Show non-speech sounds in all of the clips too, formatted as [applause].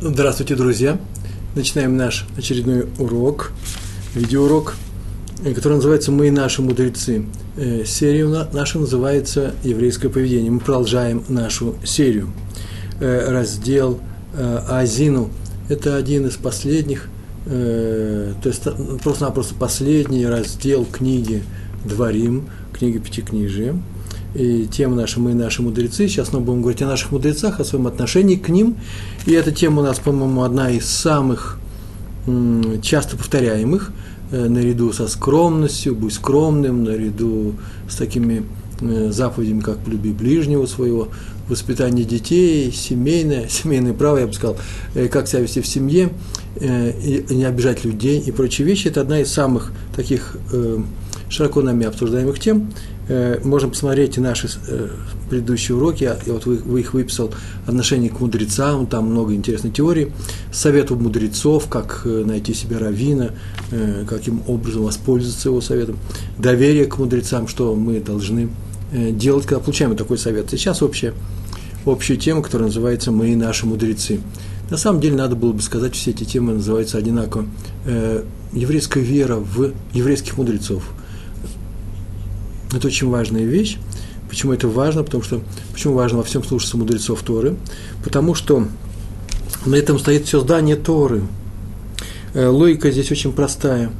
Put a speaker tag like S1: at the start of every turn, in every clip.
S1: Здравствуйте, друзья! Начинаем наш очередной урок, видеоурок, э, который называется «Мы и наши мудрецы». Э, серия наша называется «Еврейское поведение». Мы продолжаем нашу серию. Э, раздел Азину – это один из последних, то есть просто-напросто последний раздел книги «Дворим», книги Пятикнижия – и тема наша «Мы наши мудрецы». Сейчас мы будем говорить о наших мудрецах, о своем отношении к ним. И эта тема у нас, по-моему, одна из самых часто повторяемых, э, наряду со скромностью, будь скромным, наряду с такими э, заповедями, как «люби ближнего своего», воспитание детей, семейное, [laughs] семейное право, я бы сказал, э, как себя вести в семье, и не обижать людей и прочие вещи. Это одна из самых таких широко нами обсуждаемых тем. Э, можно посмотреть и наши э, предыдущие уроки, я вот вы их выписал, отношение к мудрецам, там много интересной теории, совету мудрецов, как э, найти себе равина, каким образом воспользоваться его советом, доверие к мудрецам, что мы должны делать, когда получаем такой совет. Сейчас общая, общая тема, которая называется «Мы и наши мудрецы». На самом деле, надо было бы сказать, все эти темы называются одинаково. Еврейская вера в еврейских мудрецов – это очень важная вещь. Почему это важно? Потому что, почему важно во всем слушаться мудрецов Торы? Потому что на этом стоит все здание Торы. Э, логика здесь очень простая.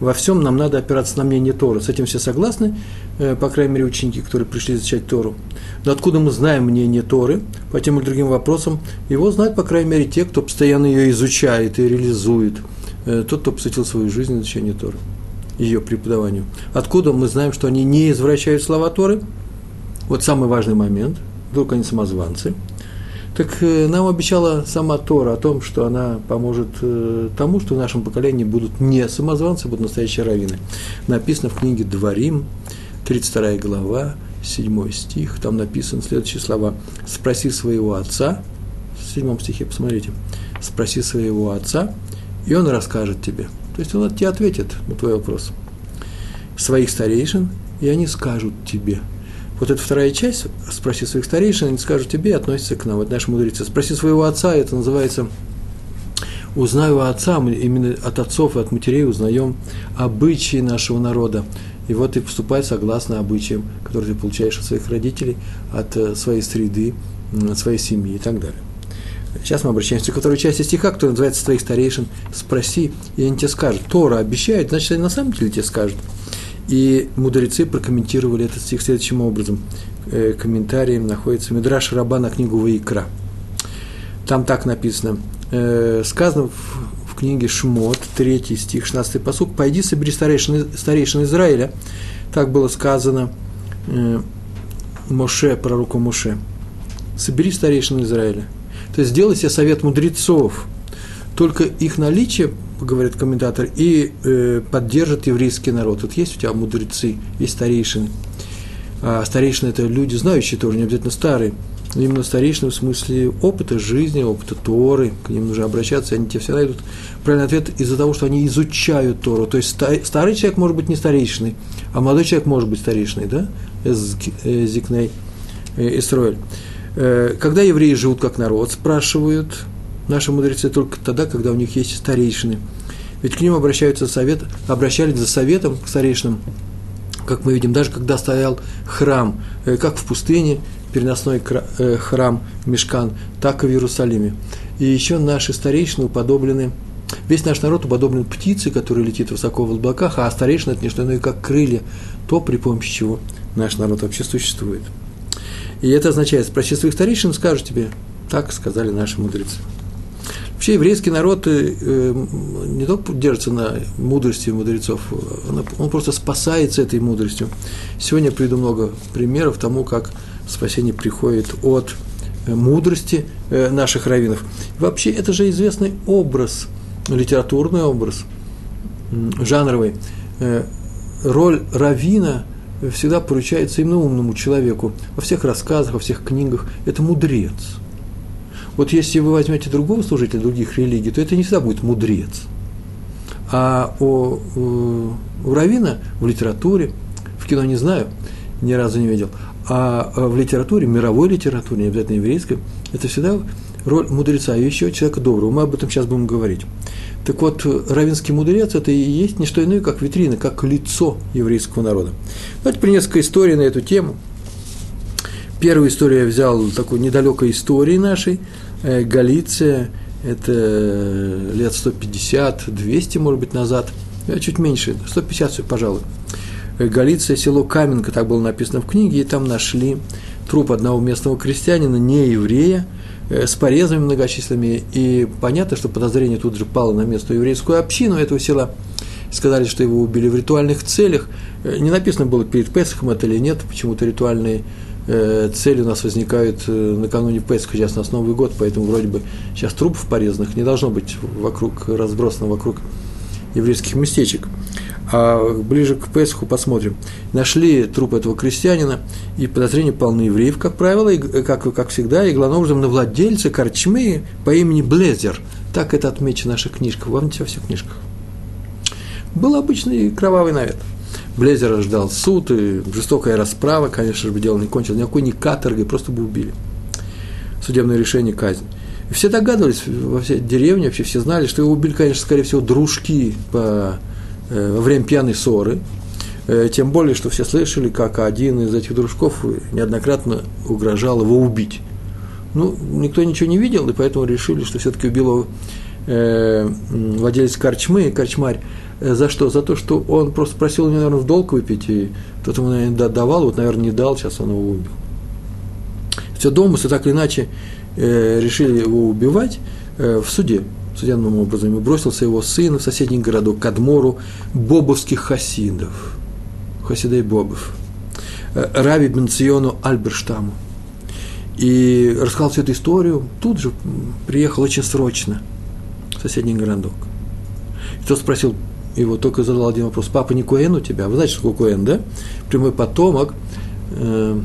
S1: Во всем нам надо опираться на мнение Торы. С этим все согласны, э, по крайней мере, ученики, которые пришли изучать Тору. Но откуда мы знаем мнение Торы по тем или другим вопросам? Его знают, по крайней мере, те, кто постоянно ее изучает и реализует. Э, тот, кто посвятил свою жизнь изучению Торы ее преподаванию. Откуда мы знаем, что они не извращают слова Торы? Вот самый важный момент. Вдруг они самозванцы. Так э, нам обещала сама Тора о том, что она поможет э, тому, что в нашем поколении будут не самозванцы, будут настоящие раввины. Написано в книге «Дворим», 32 глава, 7 стих, там написаны следующие слова. «Спроси своего отца», в 7 стихе, посмотрите, «спроси своего отца, и он расскажет тебе». То есть он тебе ответит на твой вопрос. Своих старейшин, и они скажут тебе. Вот эта вторая часть, спроси своих старейшин, они скажут тебе, относится к нам. Вот наши мудрецы. Спроси своего отца, это называется узнаю отца, мы именно от отцов и от матерей узнаем обычаи нашего народа. И вот ты поступай согласно обычаям, которые ты получаешь от своих родителей, от э, своей среды, от своей семьи и так далее. Сейчас мы обращаемся ко второй части стиха, которая называется «Твоих старейшин спроси, и они тебе скажут». Тора обещает, значит, они на самом деле тебе скажут. И мудрецы прокомментировали этот стих следующим образом. Э, комментарием находится Мидраш Раба на книгу Ваикра. Там так написано. Э, сказано в, в книге Шмот, 3 стих, 16 посук, «Пойди, собери старейшин, старейшин Израиля». Так было сказано э, Моше, пророку Моше. «Собери старейшин Израиля». То есть сделай себе совет мудрецов. Только их наличие, говорит комментатор, и э, поддержит еврейский народ. Вот есть у тебя мудрецы, есть старейшины. А старейшины – это люди, знающие тоже, не обязательно старые. Но именно старейшины в смысле опыта жизни, опыта Торы, к ним нужно обращаться, они тебе всегда найдут правильный ответ из-за того, что они изучают Тору. То есть старый человек может быть не старейшиной, а молодой человек может быть старейшиной, да? Зикней э, Исроэль. Э, когда евреи живут как народ, спрашивают наши мудрецы только тогда, когда у них есть старейшины. Ведь к ним обращаются совет, обращались за советом к старейшинам, как мы видим, даже когда стоял храм, э, как в пустыне, переносной э, храм Мешкан, так и в Иерусалиме. И еще наши старейшины уподоблены, весь наш народ уподоблен птице, которая летит высоко в облаках, а старейшина – это не что иное, как крылья, то, при помощи чего наш народ вообще существует. И это означает, спроси своих старейшин, скажут тебе, так сказали наши мудрецы. Вообще еврейский народ э, э, не только держится на мудрости мудрецов, он, просто спасается этой мудростью. Сегодня я приведу много примеров тому, как спасение приходит от э, мудрости наших раввинов. Вообще это же известный образ, литературный образ, жанровый. Роль равина всегда поручается именно умному человеку. Во всех рассказах, во всех книгах это мудрец. Вот если вы возьмете другого служителя других религий, то это не всегда будет мудрец. А у, у Равина в литературе, в кино не знаю, ни разу не видел, а в литературе, мировой литературе, не обязательно еврейской, это всегда роль мудреца и еще человека доброго. Мы об этом сейчас будем говорить. Так вот, равинский мудрец – это и есть не что иное, как витрина, как лицо еврейского народа. Давайте при несколько историй на эту тему. Первую историю я взял такой недалекой истории нашей. Э, Галиция – это лет 150-200, может быть, назад, чуть меньше, 150, пожалуй. Галиция, село Каменка, так было написано в книге, и там нашли труп одного местного крестьянина, не еврея, э, с порезами многочисленными, и понятно, что подозрение тут же пало на местную еврейскую общину этого села. Сказали, что его убили в ритуальных целях. Э, не написано было перед Песхом это или нет, почему-то ритуальные Э, цели у нас возникают э, накануне Песха, сейчас у нас Новый год, поэтому вроде бы сейчас трупов порезанных не должно быть вокруг, разбросано вокруг еврейских местечек. А ближе к Песху посмотрим. Нашли труп этого крестьянина, и подозрения полны евреев, как правило, и, э, как, как всегда, и главным образом на владельца корчмы по имени Блезер. Так это отмечено в наших книжках, во всех книжках. Был обычный кровавый навет – Блезера ждал суд, и жестокая расправа, конечно же, дело не кончилось, никакой не каторгой, просто бы убили. Судебное решение, казнь. И все догадывались, во всей деревне вообще все знали, что его убили, конечно, скорее всего, дружки по, э, во время пьяной ссоры. Э, тем более, что все слышали, как один из этих дружков неоднократно угрожал его убить. Ну, никто ничего не видел, и поэтому решили, что все-таки убил его э, владелец корчмы, корчмарь, Э, за что? За то, что он просто просил него, наверное, в долг выпить, и тот ему, наверное, давал, вот, наверное, не дал, сейчас он его убил. Все домыслы так или иначе э, решили его убивать э, в суде, судебным образом, и бросился его сын в соседний городок, к Адмору бобовских хасидов, хасидей бобов, э, Рави Бенциону Альберштаму. И рассказал всю эту историю, тут же приехал очень срочно соседний городок. И тот спросил, вот только задал один вопрос. Папа не Куэн у тебя? Вы знаете, что такое Куэн, да? Прямой потомок, э,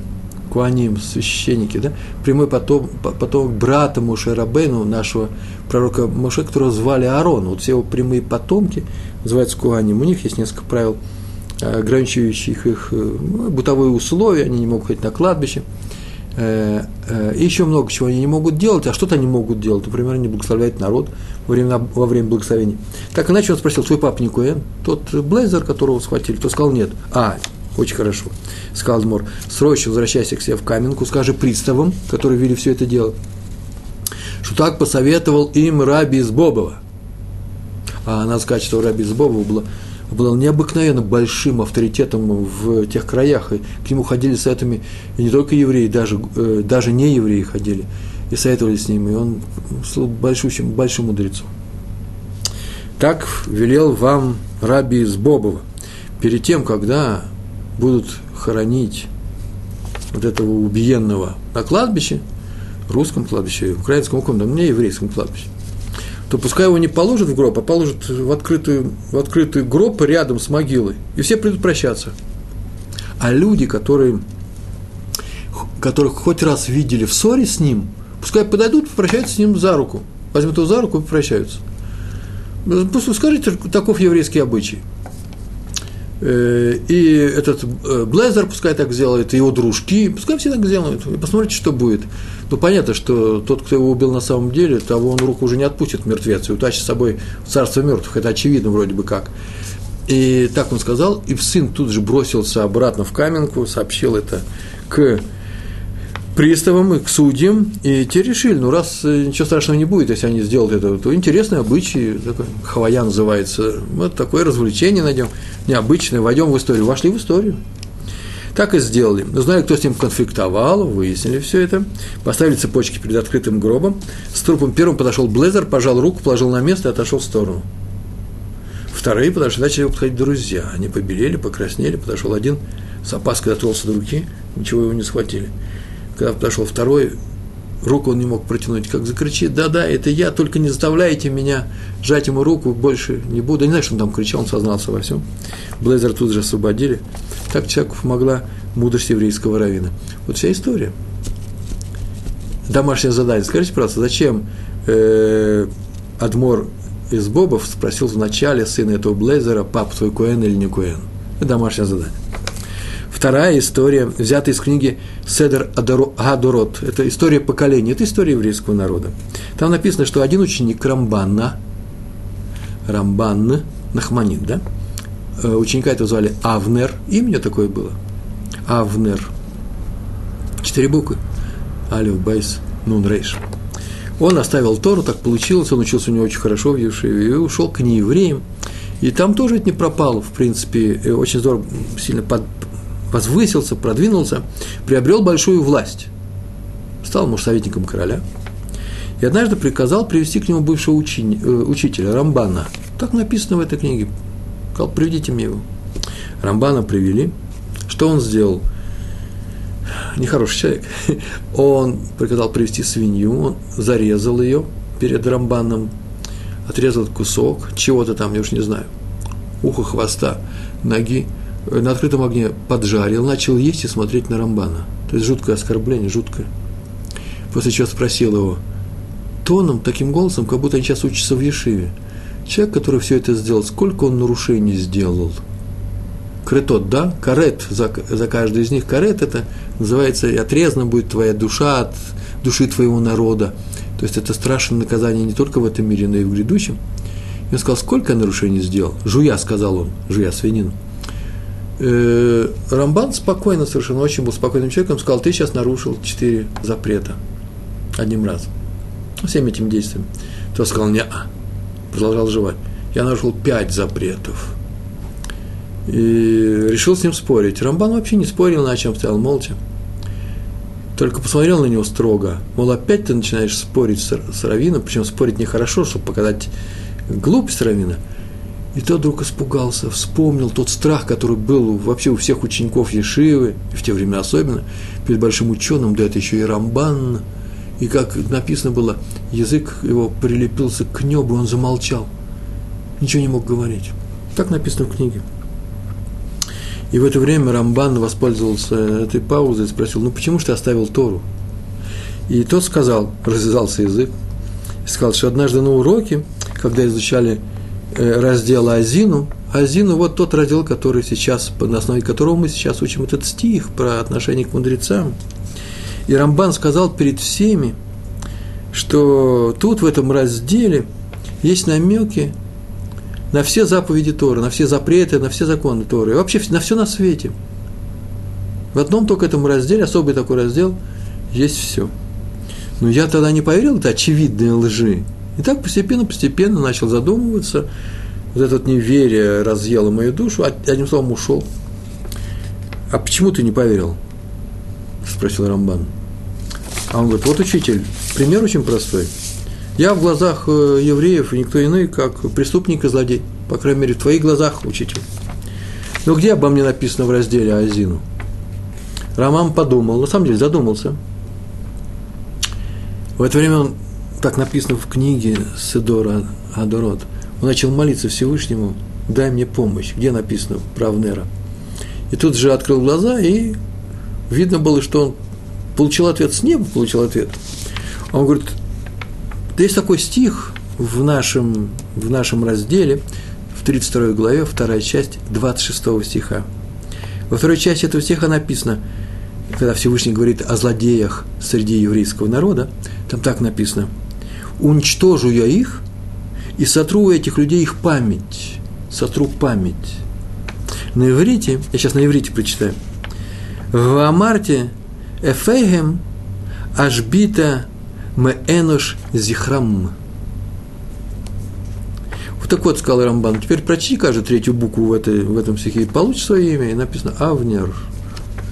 S1: Куаним, священники, да? Прямой потом, потомок брата Муше Рабейну, нашего пророка Муше, которого звали Аарон. Вот все его прямые потомки называются Куаним. У них есть несколько правил, ограничивающих их э, ну, бытовые условия, они не могут ходить на кладбище. Э, э, и еще много чего они не могут делать, а что-то они могут делать. Например, они благословляют народ во время, во время благословения. Так иначе он спросил, твой папа не Куэн? Тот блейзер, которого схватили, тот сказал нет. А, очень хорошо, сказал Дмор. Срочно возвращайся к себе в каменку, скажи приставам, которые вели все это дело, что так посоветовал им Раби из Бобова. А надо сказать, что Раби из Бобова было был необыкновенно большим авторитетом в тех краях, и к нему ходили советами и не только евреи, даже, э, даже не евреи ходили и советовались с ним, и он стал большущим, большим мудрецом. Так велел вам раби из Бобова, перед тем, когда будут хоронить вот этого убиенного на кладбище, русском кладбище, украинском, каком-то, не еврейском кладбище, то пускай его не положат в гроб, а положат в открытую, в открытый гроб рядом с могилой. И все придут прощаться. А люди, которые, которых хоть раз видели в ссоре с ним, пускай подойдут, попрощаются с ним за руку. Возьмут его за руку и попрощаются. Пусть скажите, таков еврейский обычай. Э, и этот э, Блезер пускай так сделает, и его дружки, пускай все так сделают, и посмотрите, что будет. Ну, понятно, что тот, кто его убил на самом деле, того он руку уже не отпустит, мертвец, и утащит с собой в царство мертвых, это очевидно вроде бы как. И так он сказал, и сын тут же бросился обратно в каменку, сообщил это к приставам и к судьям, и те решили, ну, раз э, ничего страшного не будет, если они сделают это, то интересный обычай, такой, хавая называется, вот такое развлечение найдем, необычное, войдем в историю, вошли в историю. Так и сделали. Узнали, кто с ним конфликтовал, выяснили все это, поставили цепочки перед открытым гробом. С трупом первым подошел Блезер, пожал руку, положил на место и отошел в сторону. Вторые подошли, начали подходить друзья. Они побелели, покраснели, подошел один, с опаской дотронулся до руки, ничего его не схватили. Когда подошел второй, руку он не мог протянуть, как закричит, да-да, это я, только не заставляйте меня сжать ему руку, больше не буду. Я не знаю, что он там кричал, он сознался во всем. Блейзер тут же освободили. Так человеку помогла мудрость еврейского равина. Вот вся история. Домашнее задание. Скажите, пожалуйста, зачем э, Адмор из Бобов спросил вначале сына этого Блейзера, пап твой Куэн или не Куэн? Это домашнее задание. Вторая история, взята из книги Седер Гадорот. Это история поколений, это история еврейского народа. Там написано, что один ученик Рамбанна, Рамбан, Нахманит, да? Э, ученика этого звали Авнер, имя такое было. Авнер. Четыре буквы. Алиф, Байс, Нун, Рейш. Он оставил Тору, так получилось, он учился у него очень хорошо в Евшиве, и ушел к неевреям. И там тоже это не пропало, в принципе, очень здорово, сильно под, возвысился, продвинулся, приобрел большую власть. Стал, может, советником короля. И однажды приказал привести к нему бывшего учени, э, учителя, Рамбана. Так написано в этой книге. Сказал, приведите мне его. Рамбана привели. Что он сделал? Нехороший человек. [laughs] Он приказал привести свинью, он зарезал ее перед Рамбаном, отрезал кусок, чего-то там, я уж не знаю, ухо, хвоста, ноги, на открытом огне поджарил, начал есть и смотреть на Рамбана. То есть жуткое оскорбление, жуткое. После чего спросил его, тоном, таким голосом, как будто они сейчас учатся в Ешиве. Человек, который все это сделал, сколько он нарушений сделал? Кретот, да? Карет, за, за каждый из них карет, это называется, и отрезана будет твоя душа от души твоего народа. То есть это страшное наказание не только в этом мире, но и в грядущем. И он сказал, сколько я нарушений сделал? Жуя, сказал он, жуя свинину. Э, Рамбан спокойно, совершенно очень был спокойным человеком, сказал, ты сейчас нарушил четыре запрета одним разом всеми этими действиями. Тот сказал, не а продолжал жевать. Я нарушил пять запретов. И решил с ним спорить. Рамбан вообще не спорил, на чем стоял молча. Только посмотрел на него строго. Мол, опять ты начинаешь спорить с, с Равином, причем спорить нехорошо, чтобы показать глупость Равина. И тот вдруг испугался, вспомнил тот страх, который был вообще у всех учеников Ешивы, в те времена особенно, перед большим ученым, да это еще и Рамбан – и как написано было, язык его прилепился к небу, он замолчал. Ничего не мог говорить. Так написано в книге. И в это время Рамбан воспользовался этой паузой и спросил, ну почему же ты оставил Тору? И тот сказал, развязался язык, и сказал, что однажды на уроке, когда изучали э, раздел Азину, Азину вот тот раздел, который сейчас, на основе которого мы сейчас учим этот стих про отношение к мудрецам – и Рамбан сказал перед всеми, что тут в этом разделе есть намеки на все заповеди Торы, на все запреты, на все законы Торы, и вообще на все на свете. В одном только этом разделе, особый такой раздел, есть все. Но я тогда не поверил, это очевидные лжи. И так постепенно-постепенно начал задумываться. Вот это вот неверие разъело мою душу, а одним словом ушел. А почему ты не поверил? Спросил Рамбан. А он говорит, вот учитель, пример очень простой. Я в глазах э, евреев никто иной, как преступник и злодей. По крайней мере, в твоих глазах, учитель. Но где обо мне написано в разделе Азину? Роман подумал, на самом деле задумался. В это время он, так написано в книге Седора Адорот, он начал молиться Всевышнему, дай мне помощь. Где написано про Авнера? И тут же открыл глаза, и видно было, что он получил ответ с неба, получил ответ. Он говорит, да есть такой стих в нашем, в нашем разделе, в 32 главе, вторая часть, 26 стиха. Во второй части этого стиха написано, когда Всевышний говорит о злодеях среди еврейского народа, там так написано, «Уничтожу я их и сотру у этих людей их память». Сотру память. На иврите, я сейчас на иврите прочитаю, в Амарте Эфейгем Ашбита Меэнош Зихрам. Вот так вот, сказал Рамбан, теперь прочти каждую третью букву в, этой, в этом стихе и получишь свое имя. И написано Авнер.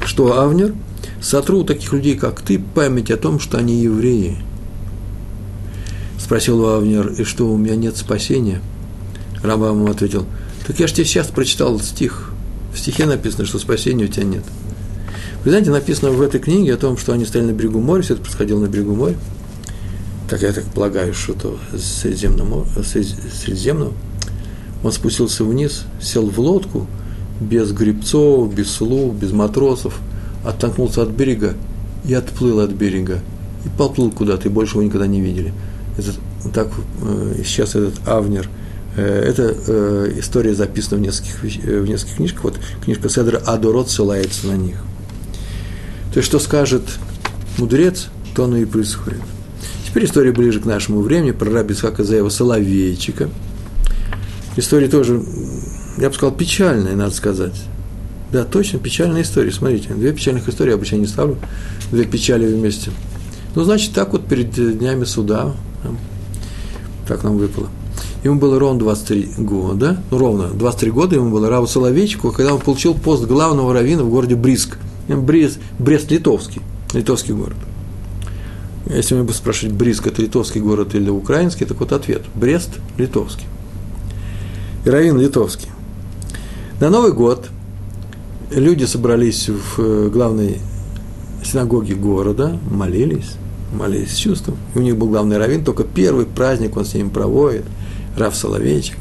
S1: Что Авнер? Сотру таких людей, как ты, память о том, что они евреи. Спросил Авнер, и что, у меня нет спасения? Рамбан ему ответил, так я же тебе сейчас прочитал стих. В стихе написано, что спасения у тебя нет. Вы знаете, написано в этой книге о том, что они стояли на берегу моря, все это происходило на берегу моря. Так я так полагаю, что-то Средиземного, Средиземного. Он спустился вниз, сел в лодку, без грибцов, без слуг, без матросов, оттолкнулся от берега и отплыл от берега. И поплыл куда-то, и больше его никогда не видели. Этот, так э, сейчас этот Авнер Эта история записана в нескольких, в нескольких книжках. Вот книжка Седра Адорот ссылается на них. То есть, что скажет мудрец, то оно и происходит. Теперь история ближе к нашему времени про раби Исхака Заева Соловейчика. История тоже, я бы сказал, печальная, надо сказать. Да, точно, печальная история. Смотрите, две печальных истории я обычно не ставлю, две печали вместе. Ну, значит, так вот перед днями суда, так нам выпало. Ему было ровно 23 года, ну, ровно 23 года ему было Раву Соловейчику, когда он получил пост главного раввина в городе Бриск. Брест, Брест-Литовский, литовский город. Если меня бы спрашивать, Бриск – это литовский город или украинский, так вот ответ – Брест – литовский. И раввин литовский. На Новый год люди собрались в э, главной синагоге города, молились, молились с чувством. И у них был главный раввин, только первый праздник он с ними проводит, Рав Соловейчик.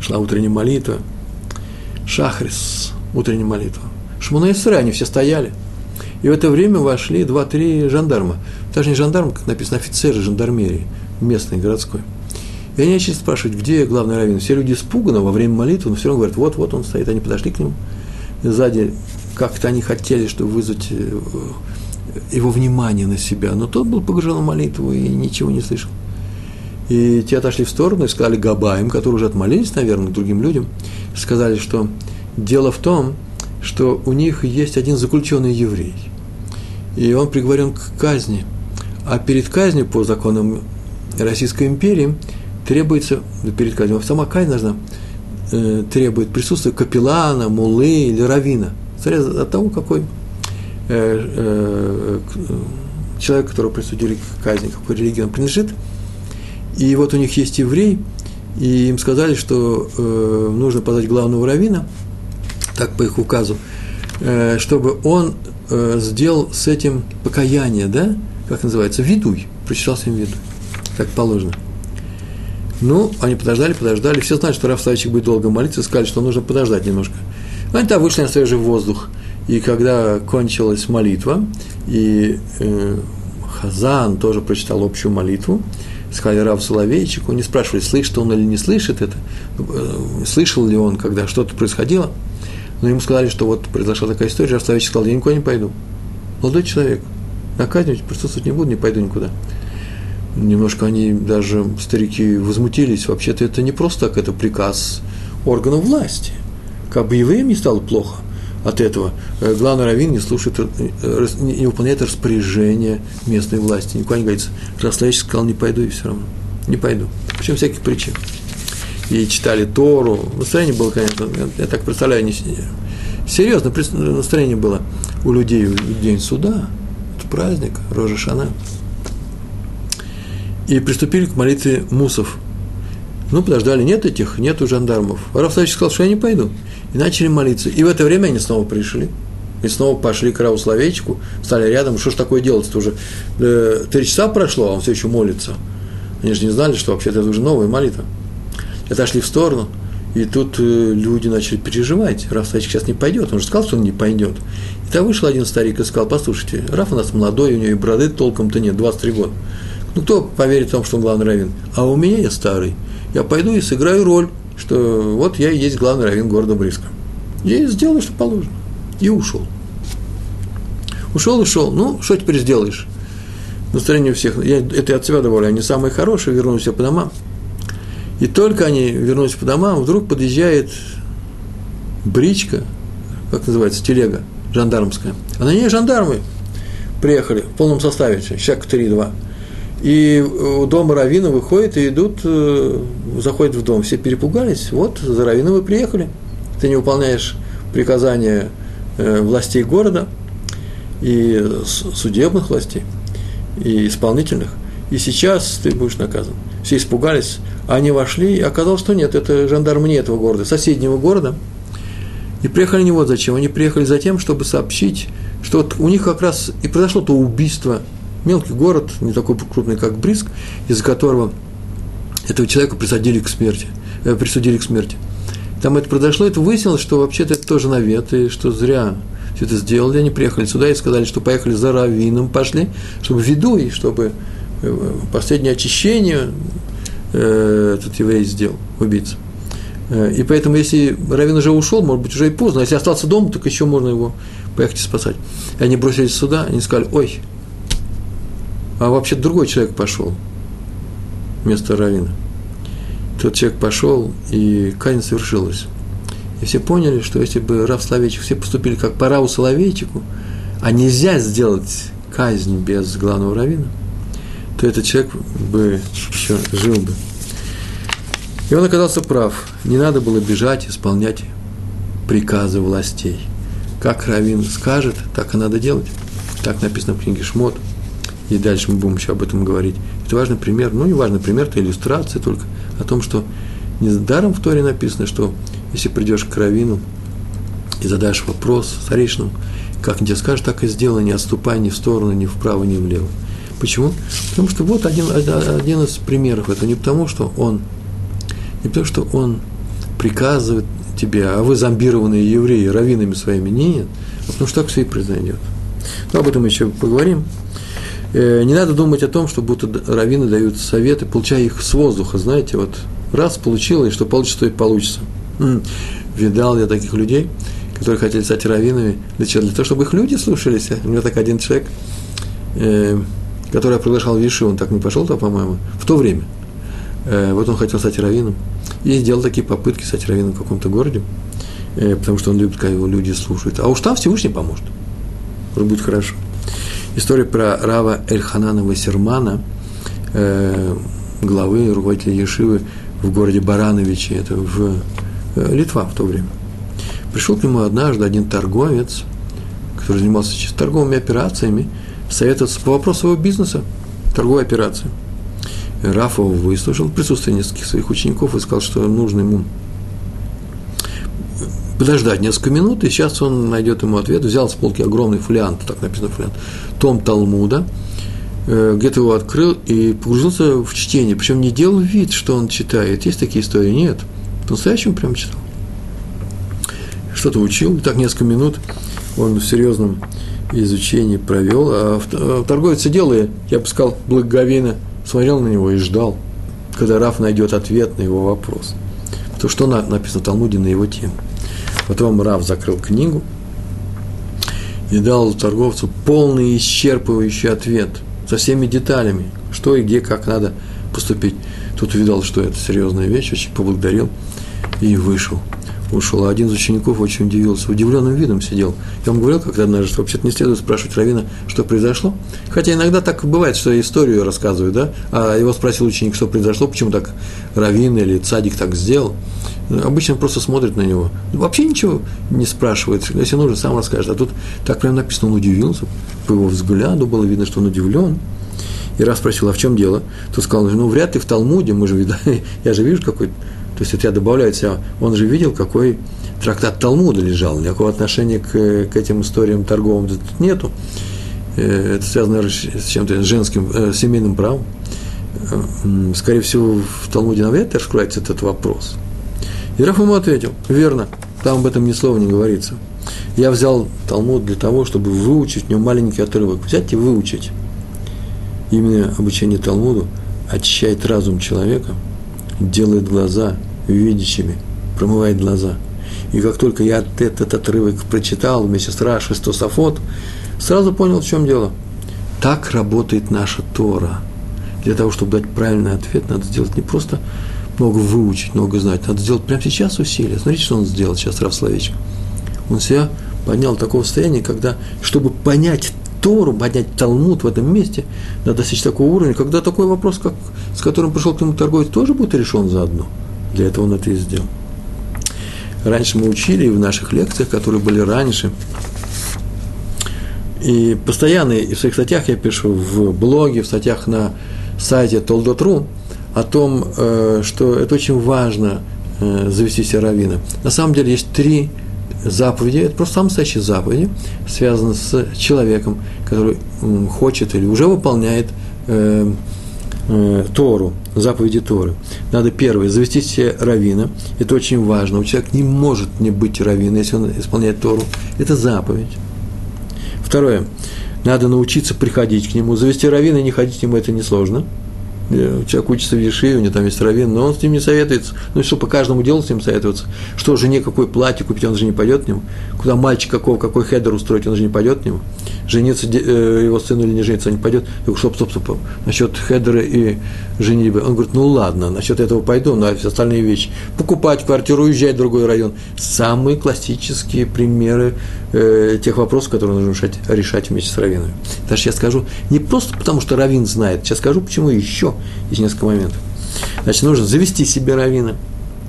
S1: Шла утренняя молитва, Шахрис, утренняя молитва. Шмуна и они все стояли – и в это время вошли два-три жандарма. Даже не жандарм, как написано, офицеры жандармерии, местной, городской. И они начали спрашивать, где главный раввин. Все люди испуганы во время молитвы, но все равно говорят, вот-вот он стоит. Они подошли к нему. Сзади как-то они хотели, чтобы вызвать э, его внимание на себя. Но тот был погружен в молитву и ничего не слышал. И те отошли в сторону и сказали Габаем, которые уже отмолились, наверное, другим людям, сказали, что дело в том, что у них есть один заключенный еврей, и он приговорен к казни. А перед казнью, по законам Российской империи, требуется, перед казнью, сама казнь должна, э, требует присутствия капеллана, мулы или равина, смотря от того, какой э, э, человек, которого присудили к казни, какой религии он принадлежит. И вот у них есть еврей, и им сказали, что э, нужно подать главного равина – так по их указу, э, чтобы он э, сделал с этим покаяние, да, как называется, видуй, прочитался им видуй, так положено. Ну, они подождали, подождали, все знают, что Раф Савичек будет долго молиться, сказали, что нужно подождать немножко. Они там вышли на свежий воздух, и когда кончилась молитва, и э, Хазан тоже прочитал общую молитву, сказали Рав Соловейчику, не спрашивали, слышит он или не слышит это, э, слышал ли он, когда что-то происходило – но ему сказали, что вот произошла такая история, Равставич сказал, я никуда не пойду. Молодой человек, наказывать, присутствовать не буду, не пойду никуда. Немножко они, даже старики, возмутились. Вообще-то это не просто так, это приказ органов власти. Как бы евреям не стало плохо от этого. Э, главный раввин не слушает, э, не выполняет распоряжения местной власти. Никуда не говорится. Равставич сказал, не пойду и все равно. Не пойду. Причем всяких причин и читали Тору. Настроение было, конечно, я так представляю, не, серьезно настроение было у людей в день суда, это праздник, Рожа Шана. И приступили к молитве мусов. Ну, подождали, нет этих, нету жандармов. Раф сказал, что я не пойду. И начали молиться. И в это время они снова пришли. И снова пошли к Раву стали рядом. Что ж такое делать-то уже? Э, три часа прошло, а он все еще молится. Они же не знали, что вообще-то это уже новая молитва отошли в сторону, и тут э, люди начали переживать. Раф Садик сейчас не пойдет, он же сказал, что он не пойдет. И там вышел один старик и сказал, послушайте, Раф у нас молодой, у него и бороды толком-то нет, 23 года. Ну, кто поверит в том, что он главный раввин? А у меня я старый. Я пойду и сыграю роль, что вот я и есть главный раввин города Бриска. Я сделаю, что положено. И ушел. Ушел, ушел. Ну, что теперь сделаешь? Настроение у всех, я, это я от себя доволен, они самые хорошие, вернулись все по домам. И только они вернулись по домам, вдруг подъезжает бричка, как называется, телега жандармская. А на ней жандармы приехали в полном составе, человек 3-2. И у дома Равина выходят и идут, э, заходят в дом. Все перепугались. Вот, за Равином вы приехали. Ты не выполняешь приказания э, властей города и судебных властей, и исполнительных. И сейчас ты будешь наказан. Все испугались, они вошли, и оказалось, что нет, это жандармы не этого города, соседнего города. И приехали не вот зачем, они приехали за тем, чтобы сообщить, что вот у них как раз и произошло то убийство, мелкий город, не такой крупный, как Бриск, из-за которого этого человека присудили к смерти, э, присудили к смерти. Там это произошло, это выяснилось, что вообще-то это тоже навет, и что зря все это сделали. Они приехали сюда и сказали, что поехали за раввином, пошли, чтобы виду, и чтобы э, последнее очищение э, этот еврей сделал, убийца. Э, и поэтому, если Равин уже ушел, может быть, уже и поздно. Если остался дома, так еще можно его поехать спасать. И они бросились сюда, они сказали, ой, а вообще другой человек пошел вместо Равина. Тот человек пошел, и казнь совершилась. И все поняли, что если бы Рав Соловейчик все поступили как по Раву Соловейчику, а нельзя сделать казнь без главного равина, то этот человек бы еще жил бы. И он оказался прав. Не надо было бежать, исполнять приказы властей. Как равин скажет, так и надо делать. Так написано в книге Шмот. И дальше мы будем еще об этом говорить. Это важный пример, ну не важный пример, это иллюстрация только о том, что не даром в Торе написано, что если придешь к равину и задашь вопрос старейшинам, как тебе скажет, так и сделай, не отступай ни в сторону, ни вправо, ни влево. Почему? Потому что вот один, один из примеров. Это не потому, что он, не потому, что он приказывает тебе, а вы зомбированные евреи раввинами своими. Нет, а потому что так все и произойдет. Но об этом еще поговорим. Э, не надо думать о том, что будто раввины дают советы, получая их с воздуха, знаете, вот раз получилось, что получится, то и получится. Видал я таких людей, которые хотели стать раввинами. Для чего? Для того, чтобы их люди слушались. У меня так один человек, э, который я приглашал Виши, он так не пошел-то, по-моему, в то время. Э, вот он хотел стать раввином. И сделал такие попытки стать раввином в каком-то городе, э, потому что он любит, когда его люди слушают. А уж там Всевышний поможет. Будет хорошо. История про Рава Эльханана Васермана, э, главы, руководителя Ешивы в городе Барановичи, это в Литва в то время. Пришел к нему однажды один торговец, который занимался чисто торговыми операциями, советоваться по вопросу его бизнеса, торговой операции. Раф выслушал в присутствии нескольких своих учеников и сказал, что нужно ему подождать несколько минут, и сейчас он найдет ему ответ. Взял с полки огромный фолиант, так написано фолиант, том Талмуда, э, где-то его открыл и погрузился в чтение. Причем не делал вид, что он читает. Есть такие истории? Нет. По-настоящему прям читал. Что-то учил, и так несколько минут он в серьезном изучении провел, а, а торговец сидел и, я бы сказал, благоговейно смотрел на него и ждал, когда Раф найдет ответ на его вопрос. То, что написано в Талмуде на его тему. Потом Рав закрыл книгу и дал торговцу полный исчерпывающий ответ со всеми деталями, что и где, как надо поступить. Тут увидал, что это серьезная вещь, очень поблагодарил и вышел ушел. А один из учеников очень удивился, удивленным видом сидел. Я вам говорил когда однажды, что вообще-то не следует спрашивать Равина, что произошло. Хотя иногда так бывает, что историю рассказывают, да, а его спросил ученик, что произошло, почему так Равин или Цадик так сделал. Обычно просто смотрит на него. Вообще ничего не спрашивает. Если нужно, сам расскажет. А тут так прям написано, он удивился. По его взгляду было видно, что он удивлен. И раз спросил, а в чем дело? То сказал, ну, вряд ли в Талмуде, мы же видали, [laughs] я же вижу какой-то то есть это я добавляю себя, он же видел, какой трактат Талмуда лежал, никакого отношения к, к этим историям торговым тут нету. Э, это связано с чем-то женским, э, семейным правом. Э, скорее всего, в Талмуде навряд ли раскроется этот вопрос. И Раф ему ответил, верно, там об этом ни слова не говорится. Я взял Талмуд для того, чтобы выучить в нем маленький отрывок. Взять и выучить. Именно обучение Талмуду очищает разум человека, делает глаза видящими, промывает глаза. И как только я этот отрывок прочитал вместе с Раши, с Тософот, сразу понял, в чем дело. Так работает наша Тора. Для того, чтобы дать правильный ответ, надо сделать не просто много выучить, много знать, надо сделать прямо сейчас усилия. Смотрите, что он сделал сейчас, Раф. Он себя поднял до такого состояния, когда, чтобы понять Тору, поднять Талмуд в этом месте, надо достичь такого уровня, когда такой вопрос, как, с которым пришел к нему торговец, тоже будет решен заодно. Для этого он это и сделал. Раньше мы учили в наших лекциях, которые были раньше, и постоянно и в своих статьях я пишу, в блоге, в статьях на сайте Толдотру о том, э, что это очень важно э, завести себе раввина. На самом деле есть три заповеди, это просто самые настоящие заповеди, связаны с человеком, который хочет или уже выполняет э, Тору, заповеди Торы. Надо первое, завести себе равина. Это очень важно. У человека не может не быть равина, если он исполняет Тору. Это заповедь. Второе, надо научиться приходить к нему. Завести равина и не ходить к нему, это несложно. Э, человек учится в Ешиве, у него там есть раввин, но он с ним не советуется. Ну и что, по каждому делу с ним советоваться? Что, жене какое платье купить, он же не пойдет к нему. Куда мальчик какого, какой хедер устроить, он же не пойдет к нему. Жениться э, его сыну или не жениться, он не пойдет. Говорю, стоп, стоп, стоп, насчет хедера и женитьбы. Он говорит, ну ладно, насчет этого пойду, но все остальные вещи. Покупать квартиру, уезжать в другой район. Самые классические примеры э, тех вопросов, которые нужно решать, решать вместе с раввином. Даже сейчас скажу, не просто потому, что раввин знает, сейчас скажу, почему еще есть несколько моментов. Значит, нужно завести себе равина.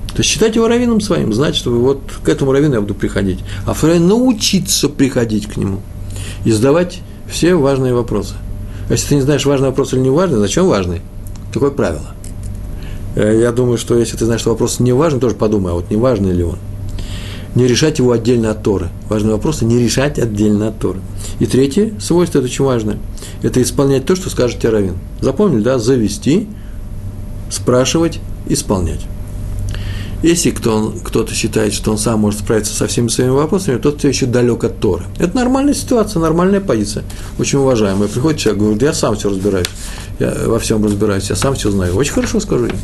S1: То есть считать его раввином своим, знать, что вот к этому раввину я буду приходить. А второе, научиться приходить к нему и задавать все важные вопросы. А если ты не знаешь, важный вопрос или не важный, зачем важный? Такое правило. Э, я думаю, что если ты знаешь, что вопрос не важен, тоже подумай, а вот не важный ли он. Не решать его отдельно от Торы. Важный вопрос – не решать отдельно от Торы. И третье свойство, это очень важное, это исполнять то, что скажет тебе раввин. Запомнили, да? Завести, спрашивать, исполнять. Если кто, кто-то считает, что он сам может справиться со всеми своими вопросами, тот все еще далек от Торы. Это нормальная ситуация, нормальная позиция, очень уважаемая. Приходит человек, говорит, я сам все разбираюсь, я во всем разбираюсь, я сам все знаю. Очень хорошо скажу я.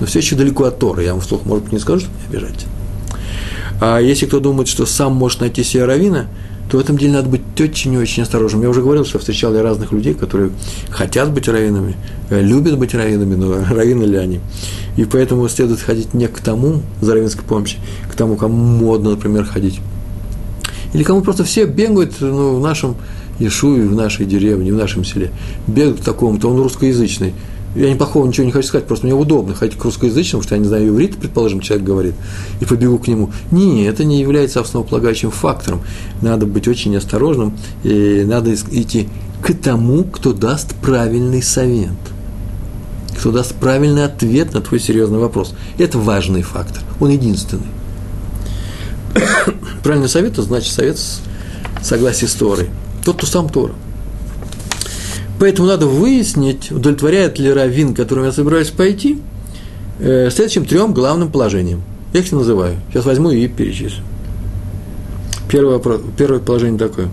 S1: Но все еще далеко от Торы. Я вам вслух, может быть, не скажу, чтобы не обижать. А если кто думает, что сам может найти себе равина, то в этом деле надо быть очень-очень осторожным. Я уже говорил, что встречал я разных людей, которые хотят быть раввинами, э, любят быть раввинами, но [laughs] раввины ли они. И поэтому следует ходить не к тому, за раввинской помощью, к тому, кому модно, например, ходить. Или кому просто все бегают ну, в нашем Ишуе, в нашей деревне, в нашем селе. Бегают к такому-то, он русскоязычный – я не плохого ничего не хочу сказать, просто мне удобно ходить к русскоязычному, что я не знаю иврит, предположим, человек говорит, и побегу к нему. Не, это не является основополагающим фактором. Надо быть очень осторожным, и надо идти к тому, кто даст правильный совет, кто даст правильный ответ на твой серьезный вопрос. Это важный фактор, он единственный. [coughs] Правильный совет – это значит совет с согласия с Торой. Тот, кто сам Тора – Поэтому надо выяснить, удовлетворяет ли раввин, которым я собираюсь пойти, э, следующим трем главным положением. Я их называю. Сейчас возьму и перечислю. Первое, первое положение такое.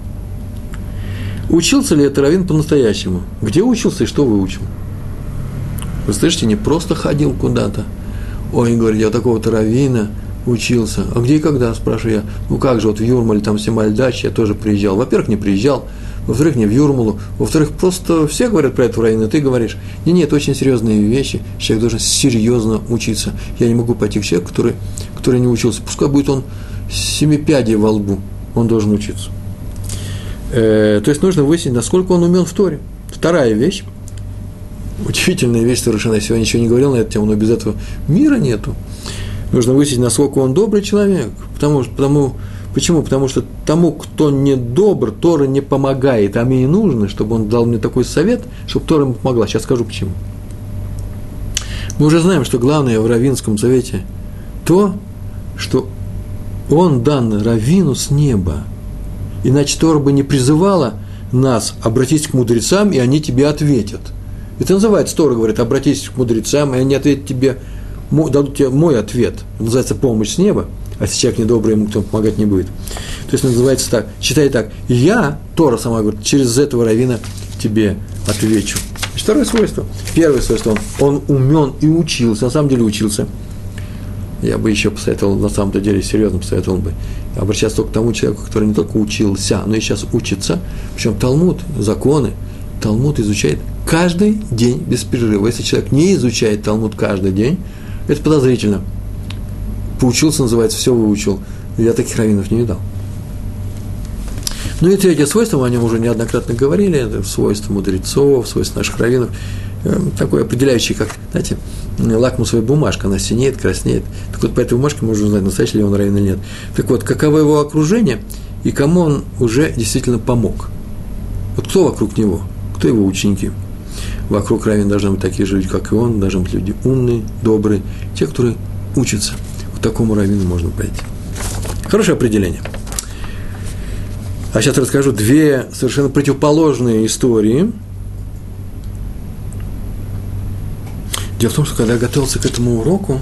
S1: Учился ли это раввин по-настоящему? Где учился и что выучил? Вы слышите, не просто ходил куда-то. Ой, говорит, я такого-то раввина учился. А где и когда, спрашиваю я. Ну как же, вот в Юрмале, там Семальдач, я тоже приезжал. Во-первых, не приезжал во-вторых, не в Юрмалу, во-вторых, просто все говорят про это в районе, ты говоришь, не, нет, очень серьезные вещи, человек должен серьезно учиться. Я не могу пойти к человеку, который, который не учился, пускай будет он семипядей во лбу, он должен учиться. Э, то есть нужно выяснить, насколько он умен в Торе. Вторая вещь, удивительная вещь совершенно, я сегодня ничего не говорил на эту тему, но без этого мира нету. Нужно выяснить, насколько он добрый человек, потому, потому Почему? Потому что тому, кто не добр, Тора не помогает, а мне и нужно, чтобы он дал мне такой совет, чтобы Тора ему помогла. Сейчас скажу почему. Мы уже знаем, что главное в Равинском завете то, что он дан Равину с неба. Иначе Тора бы не призывала нас обратись к мудрецам, и они тебе ответят. Это называется, Тора говорит, обратись к мудрецам, и они ответят тебе, дадут тебе мой ответ. Называется помощь с неба а если человек недобрый, ему кто помогать не будет. То есть называется так, читай так, я, Тора сама говорит, через этого равина тебе отвечу. Второе свойство. Первое свойство, он, он умен и учился, на самом деле учился. Я бы еще посоветовал, на самом-то деле, серьезно посоветовал бы, обращаться только к тому человеку, который не только учился, но и сейчас учится. Причем Талмуд, законы, Талмуд изучает каждый день без перерыва. Если человек не изучает Талмуд каждый день, это подозрительно – поучился, называется, все выучил. Я таких раввинов не видал. Ну и третье свойство, мы о нем уже неоднократно говорили, это свойство мудрецов, свойство наших раввинов, э, такое определяющее, как, знаете, лакмусовая бумажка, она синеет, краснеет. Так вот, по этой бумажке можно узнать, настоящий ли он раввин или нет. Так вот, каково его окружение и кому он уже действительно помог. Вот кто вокруг него, кто его ученики. Вокруг раввин должны быть такие же люди, как и он, должны быть люди умные, добрые, те, которые учатся – к такому раввину можно пойти. Хорошее определение. А сейчас расскажу две совершенно противоположные истории. Дело в том, что когда я готовился к этому уроку,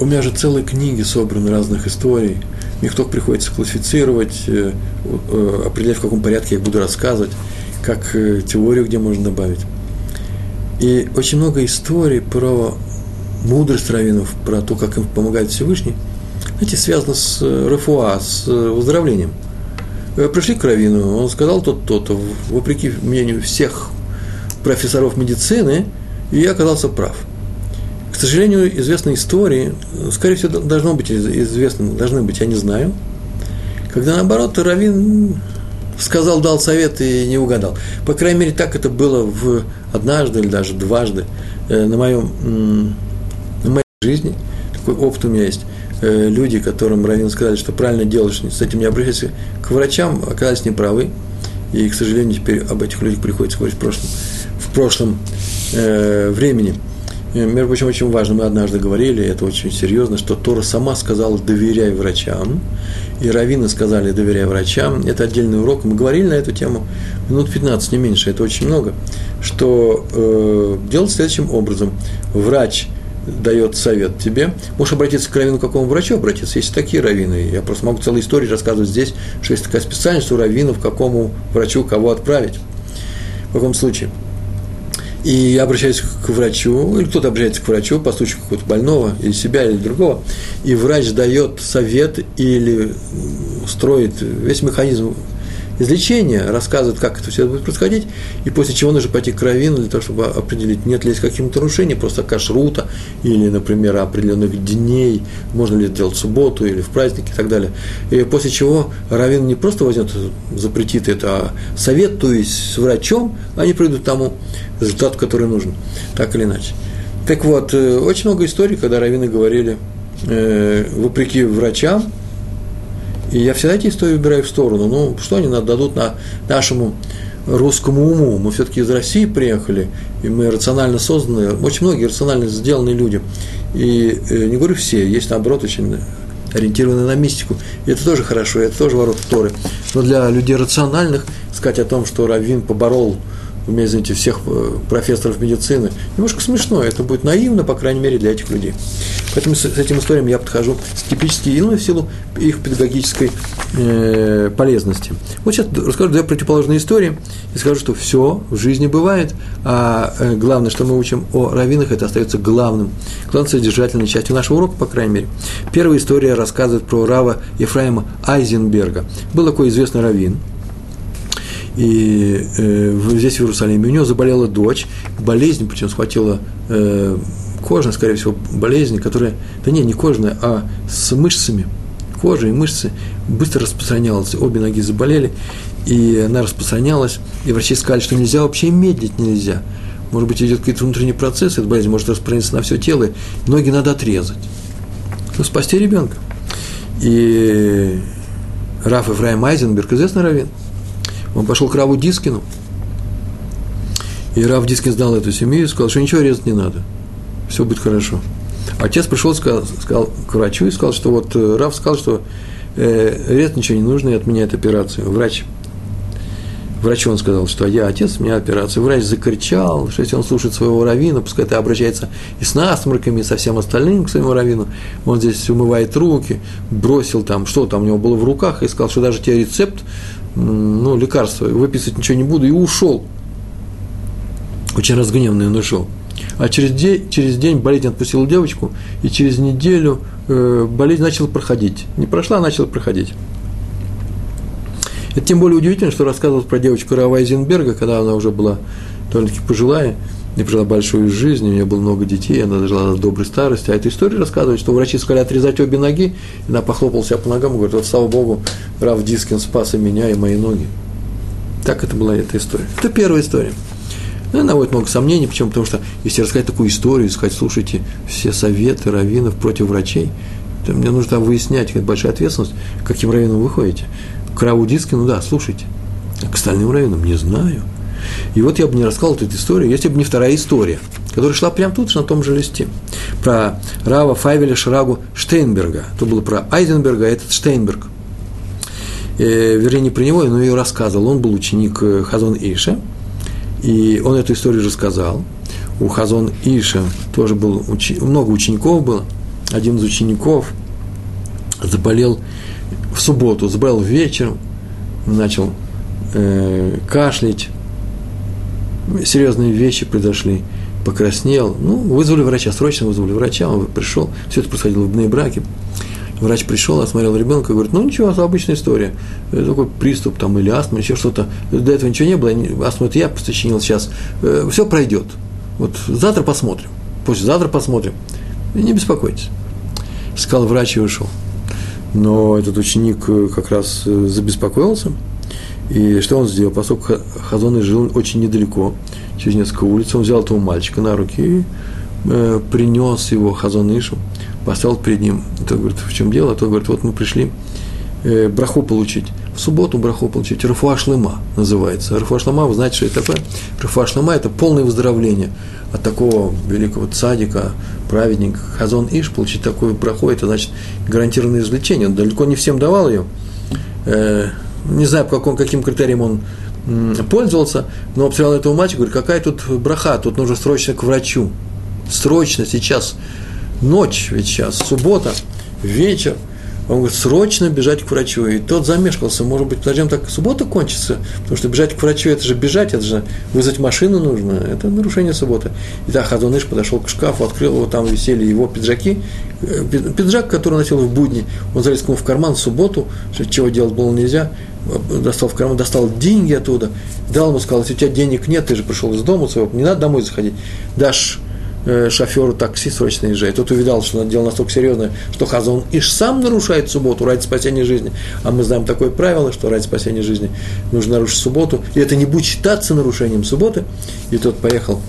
S1: у меня же целые книги собраны разных историй. Мне только приходится классифицировать, э, э, определять, в каком порядке я буду рассказывать, как э, теорию, где можно добавить. И очень много историй про мудрость раввинов, про то, как им помогает Всевышний, знаете, связано с э, РФУА, с э, выздоровлением. Э, пришли к раввину, он сказал то-то, вопреки мнению всех профессоров медицины, и я оказался прав. К сожалению, известные истории, скорее всего, должно быть известны, должны быть, я не знаю, когда наоборот Равин сказал, дал совет и не угадал. По крайней мере, так это было в однажды или даже дважды на моем на моей жизни. Такой опыт у меня есть. Люди, которым Равин сказали, что правильно делаешь, с этим не обращайся к врачам, оказались неправы. И, к сожалению, теперь об этих людях приходится говорить в прошлом, в прошлом э, времени. И, между прочим, очень важно, мы однажды говорили, это очень серьезно, что Тора сама сказала «доверяй врачам», и раввины сказали «доверяй врачам». Это отдельный урок, мы говорили на эту тему минут 15, не меньше, это очень много, что э, делать следующим образом. Врач дает совет тебе, можешь обратиться к раввину, к какому врачу обратиться. Есть такие раввины. Я просто могу целые истории рассказывать здесь, что есть такая специальность у раввинов, к какому врачу кого отправить. В каком случае – и я обращаюсь к врачу, или кто-то обращается к врачу по случаю какого-то больного, или себя, или другого, и врач дает совет или строит весь механизм излечения, рассказывает, как это все будет происходить, и после чего нужно пойти к раввину для того, чтобы определить, нет ли есть каких-то нарушений, просто кашрута, или, например, определенных дней, можно ли это делать в субботу или в праздники и так далее. И после чего раввин не просто возьмет, запретит это, а советуясь с врачом, они придут тому результату, который нужен, так или иначе. Так вот, э, очень много историй, когда раввины говорили, э, вопреки врачам, и я всегда эти истории убираю в сторону. Ну, что они дадут на нашему русскому уму? Мы все-таки из России приехали, и мы рационально созданы, очень многие рационально сделанные люди. И э, не говорю все, есть наоборот очень ориентированные на мистику. И это тоже хорошо, это тоже ворот Торы. Но для людей рациональных сказать о том, что Равин поборол вы извините, всех э, профессоров медицины. Немножко смешно, это будет наивно, по крайней мере, для этих людей. Поэтому с, с этим историям я подхожу скептически и ну, в силу их педагогической э, полезности. Вот сейчас расскажу две противоположные истории и скажу, что все в жизни бывает, а э, главное, что мы учим о раввинах, это остается главным, главной содержательной частью нашего урока, по крайней мере. Первая история рассказывает про Рава Ефраима Айзенберга. Был такой известный раввин, и э, здесь, в Иерусалиме, у него заболела дочь, болезнь, причем схватила э, кожная, скорее всего, болезнь, которая, да не, не кожная, а с мышцами, кожа и мышцы быстро распространялась, обе ноги заболели, и она распространялась, и врачи сказали, что нельзя вообще медлить нельзя. Может быть, идет какие-то внутренние процессы, эта болезнь может распространиться на все тело, и ноги надо отрезать. Ну, спасти ребенка. И Раф Ефраим Айзенберг, известный раввин, он пошел к Раву Дискину, и Рав Дискин знал эту семью и сказал, что ничего резать не надо, все будет хорошо. Отец пришел, сказал, сказал к врачу и сказал, что вот э, Рав сказал, что э, резать ничего не нужно и отменяет операцию. Врач Врачу он сказал, что я отец, у меня операция. Врач закричал, что если он слушает своего равина, пускай это обращается и с насморками, и со всем остальным к своему равину. Он здесь умывает руки, бросил там, что там у него было в руках, и сказал, что даже тебе рецепт ну, лекарства, выписывать ничего не буду, и ушел. Очень разгневанный он ушел. А через день, через день болезнь отпустила девочку, и через неделю э, болезнь начала проходить. Не прошла, а начала проходить. Это тем более удивительно, что рассказывал про девочку Рава Эйзенберга, когда она уже была довольно-таки пожилая, и прожила большую жизнь, у нее было много детей, она жила до доброй старости. А эта история рассказывает, что врачи сказали отрезать обе ноги, и она похлопала себя по ногам и говорит, вот слава Богу, Рав Дискин спас и меня, и мои ноги. Так это была эта история. Это первая история. Ну, наводит много сомнений, почему? Потому что если рассказать такую историю, сказать, слушайте, все советы раввинов против врачей, то мне нужно там выяснять, это большая ответственность, каким раввином вы ходите. К Раву Дискину, да, слушайте. А к остальным раввинам не знаю – и вот я бы не рассказал эту историю, если бы не вторая история, которая шла прямо тут же на том же листе. Про Рава Файвеля Шрагу Штейнберга. То было про Айзенберга, а этот Штейнберг. Э, вернее, не про него, но ее рассказывал. Он был ученик э, Хазон Иша, и он эту историю рассказал. У Хазон Иша тоже было учи, много учеников было. Один из учеников заболел в субботу, заболел вечером, начал э, кашлять, серьезные вещи произошли. покраснел. Ну, вызвали врача, срочно вызвали врача, он пришел. Все это происходило в браке. Врач пришел, осмотрел ребенка и говорит, ну ничего, это обычная история. Это такой приступ там или астма, еще что-то. До этого ничего не было, астму это я сочинил сейчас. Э, Все пройдет. Вот завтра посмотрим. Послезавтра посмотрим. И не беспокойтесь. Сказал врач и ушел. Но этот ученик э, как раз э, забеспокоился. И что он сделал? Поскольку Хазон жил очень недалеко, через несколько улиц, он взял этого мальчика на руки и э, принес его Хазонышу, поставил перед ним. И тот говорит, в чем дело? А тот говорит, вот мы пришли э, браху получить. В субботу браху получить. Рафуашлыма называется. Рафуашлыма, вы знаете, что это такое? Рафуашлыма – это полное выздоровление от такого великого цадика, праведника, Хазон Иш, получить такую браху, это значит гарантированное извлечение. Он далеко не всем давал ее. Э, не знаю, по каким, каким критериям он пользовался, но обстрелял этого мальчика, говорит, какая тут браха, тут нужно срочно к врачу. Срочно сейчас, ночь ведь сейчас, суббота, вечер. Он говорит, срочно бежать к врачу. И тот замешкался, может быть, подождем, так суббота кончится, потому что бежать к врачу, это же бежать, это же вызвать машину нужно, это нарушение субботы. И так Хазуныш подошел к шкафу, открыл его, там висели его пиджаки, э, пиджак, который носил в будни, он залез к нему в карман в субботу, чего делать было нельзя, достал в карман, достал деньги оттуда, дал ему, сказал, если у тебя денег нет, ты же пришел из дома своего, не надо домой заходить, дашь э, шоферу такси срочно езжай. Тот увидал, что дело настолько серьезное, что Хазон Иш сам нарушает субботу ради спасения жизни. А мы знаем такое правило, что ради спасения жизни нужно нарушить субботу. И это не будет считаться нарушением субботы. И тот поехал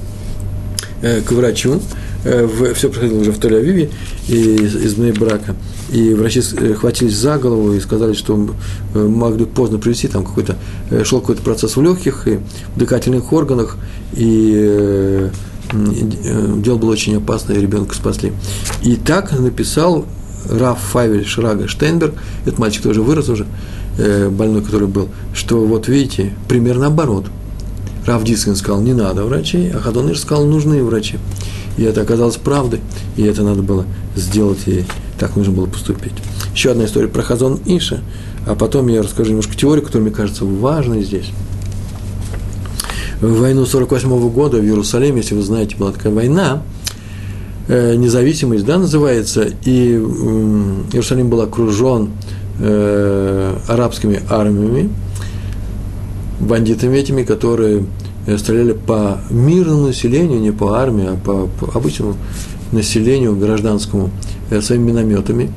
S1: э, к врачу, э, в, все происходило уже в Тель-Авиве, из, из брака. И врачи э, хватились за голову и сказали, что э, могли поздно привести, там какой-то, э, шел какой-то процесс в легких и в дыхательных органах, и дело было очень опасно, и ребенка спасли. И так написал Раф Фавель Шрага Штейнберг, этот мальчик тоже вырос уже, больной, который был, что вот видите, примерно наоборот. Раф Дискин сказал, не надо врачей, а Хадонир сказал, нужны врачи. И это оказалось правдой, и это надо было сделать, и так нужно было поступить. Еще одна история про Хазон Иша, а потом я расскажу немножко теорию, которая мне кажется важной здесь. В войну 48 года в Иерусалиме, если вы знаете, была такая война, э, независимость, да, называется, и Иерусалим был окружен э, арабскими армиями, бандитами этими, которые э, стреляли по мирному населению, не по армии, а по, по обычному населению гражданскому своими минометами,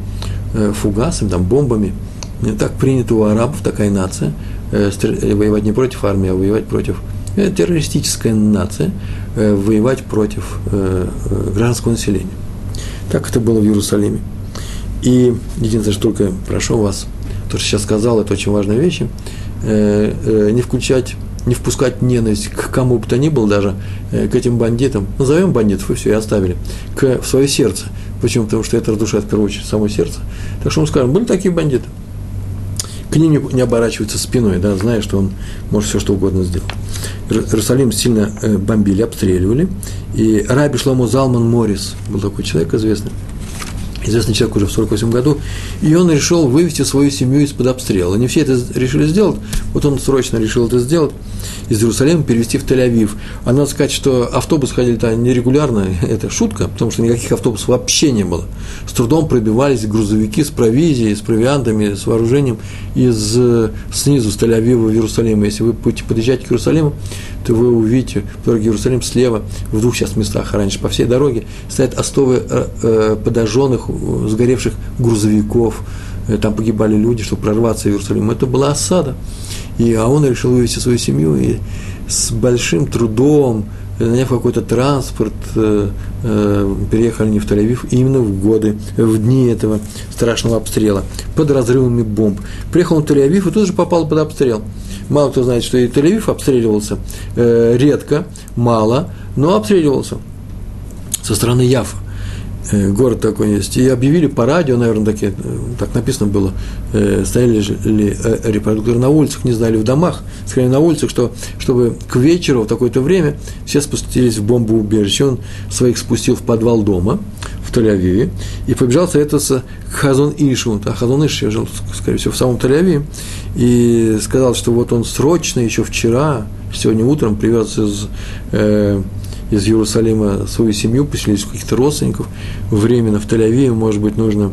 S1: фугасами, там, бомбами. Так принято у арабов, такая нация, воевать не против армии, а воевать против террористическая нация, воевать против гражданского населения. Так это было в Иерусалиме. И единственное, что только прошу вас, то, что сейчас сказал, это очень важная вещь, не включать не впускать ненависть к кому бы то ни было, даже э, к этим бандитам, назовем бандитов, и все, и оставили, к, в свое сердце. Почему? Потому что это разрушает, в первую очередь, само сердце. Так что мы скажем, были такие бандиты. К ним не, не оборачиваются спиной, да, зная, что он может все что угодно сделать. Иерусалим сильно э, бомбили, обстреливали. И Раби Шломо Залман Морис был такой человек известный, известный человек уже в 48 году, и он решил вывести свою семью из-под обстрела. Не все это решили сделать, вот он срочно решил это сделать, из Иерусалима перевести в Тель-Авив. А надо сказать, что автобусы ходили-то нерегулярно, [laughs] это шутка, потому что никаких автобусов вообще не было. С трудом пробивались грузовики с провизией, с провиантами, с вооружением из, снизу, с Тель-Авива в Иерусалим. Если вы будете подъезжать к Иерусалиму, то вы увидите в дороге Иерусалим слева, в двух сейчас местах, раньше по всей дороге, стоят остовы э, э подожженных, сгоревших грузовиков, э, там погибали люди, чтобы прорваться в Иерусалим. Это была осада. И, а он решил вывести свою семью и с большим трудом, наняв какой-то транспорт, э, э, переехали не в Тель-Авив, именно в годы, в дни этого страшного обстрела, под разрывами бомб. Приехал в Тель-Авив и тут же попал под обстрел. Мало кто знает, что и Тель-Авив обстреливался э, редко, мало, но обстреливался со стороны Яфа. Э, город такой есть. И объявили по радио, наверное, такие, э, так написано было, э, стояли ли репродукторы на улицах, не знали, в домах, сказали на улицах, что, чтобы к вечеру в такое-то время все спустились в бомбоубежище. Он своих спустил в подвал дома в Тель-Авиве и побежал советоваться к Хазон Ишу. А Хазон Иш жил, скорее всего, в самом Тель-Авиве. И сказал, что вот он срочно, еще вчера, сегодня утром привез из э, из Иерусалима свою семью, поселились у каких-то родственников, временно в Тель-Авиве, может быть, нужно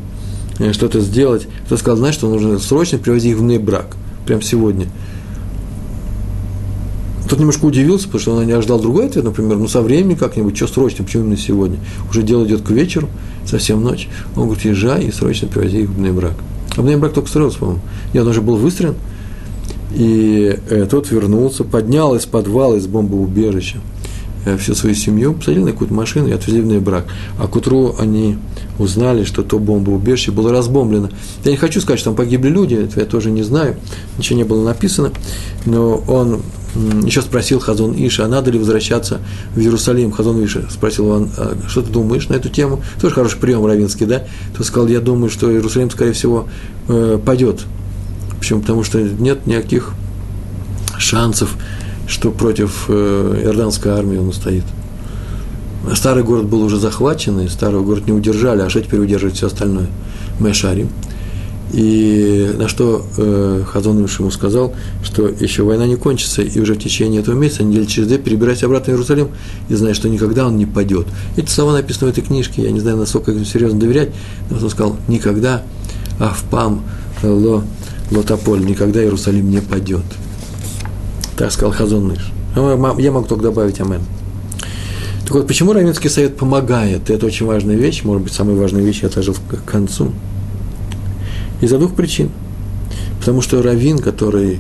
S1: э, что-то сделать. Кто сказал, знаешь, что нужно срочно привозить их в брак, прямо сегодня. Тот немножко удивился, потому что он не ожидал другой ответ, например, ну со временем как-нибудь, что срочно, почему именно сегодня? Уже дело идет к вечеру, совсем ночь. Он говорит, езжай и срочно привози их в брак. А брак только строился, по-моему. Нет, он уже был выстрелен, и э, тот вернулся, поднял из подвала, из бомбоубежища всю свою семью, посадил на какую-то машину и отвезли в брак. А к утру они узнали, что то бомбоубежище было разбомблено. Я не хочу сказать, что там погибли люди, это я тоже не знаю, ничего не было написано, но он еще спросил Хазон Иша, а надо ли возвращаться в Иерусалим. Хазон Иша спросил он, а что ты думаешь на эту тему? Тоже хороший прием равинский, да? Ты сказал, я думаю, что Иерусалим, скорее всего, э, пойдет Почему? Потому что нет никаких шансов, что против э, иорданской армии он устоит. Старый город был уже захвачен, и старый город не удержали, а что теперь удерживает все остальное? Мэшарим. И на что э, Хазон ему сказал, что еще война не кончится, и уже в течение этого месяца, недели через две, перебирайся обратно в Иерусалим, и знай, что никогда он не падет. Эти слова написаны в этой книжке, я не знаю, насколько им серьезно доверять, но он сказал, никогда, а в пам, ло, Лотополь, никогда Иерусалим не падет. Так сказал Хазон Ныш. А я могу только добавить Амен. Так вот, почему Равинский совет помогает? Это очень важная вещь, может быть, самая важная вещь я отложил к концу. Из-за двух причин. Потому что Равин, который,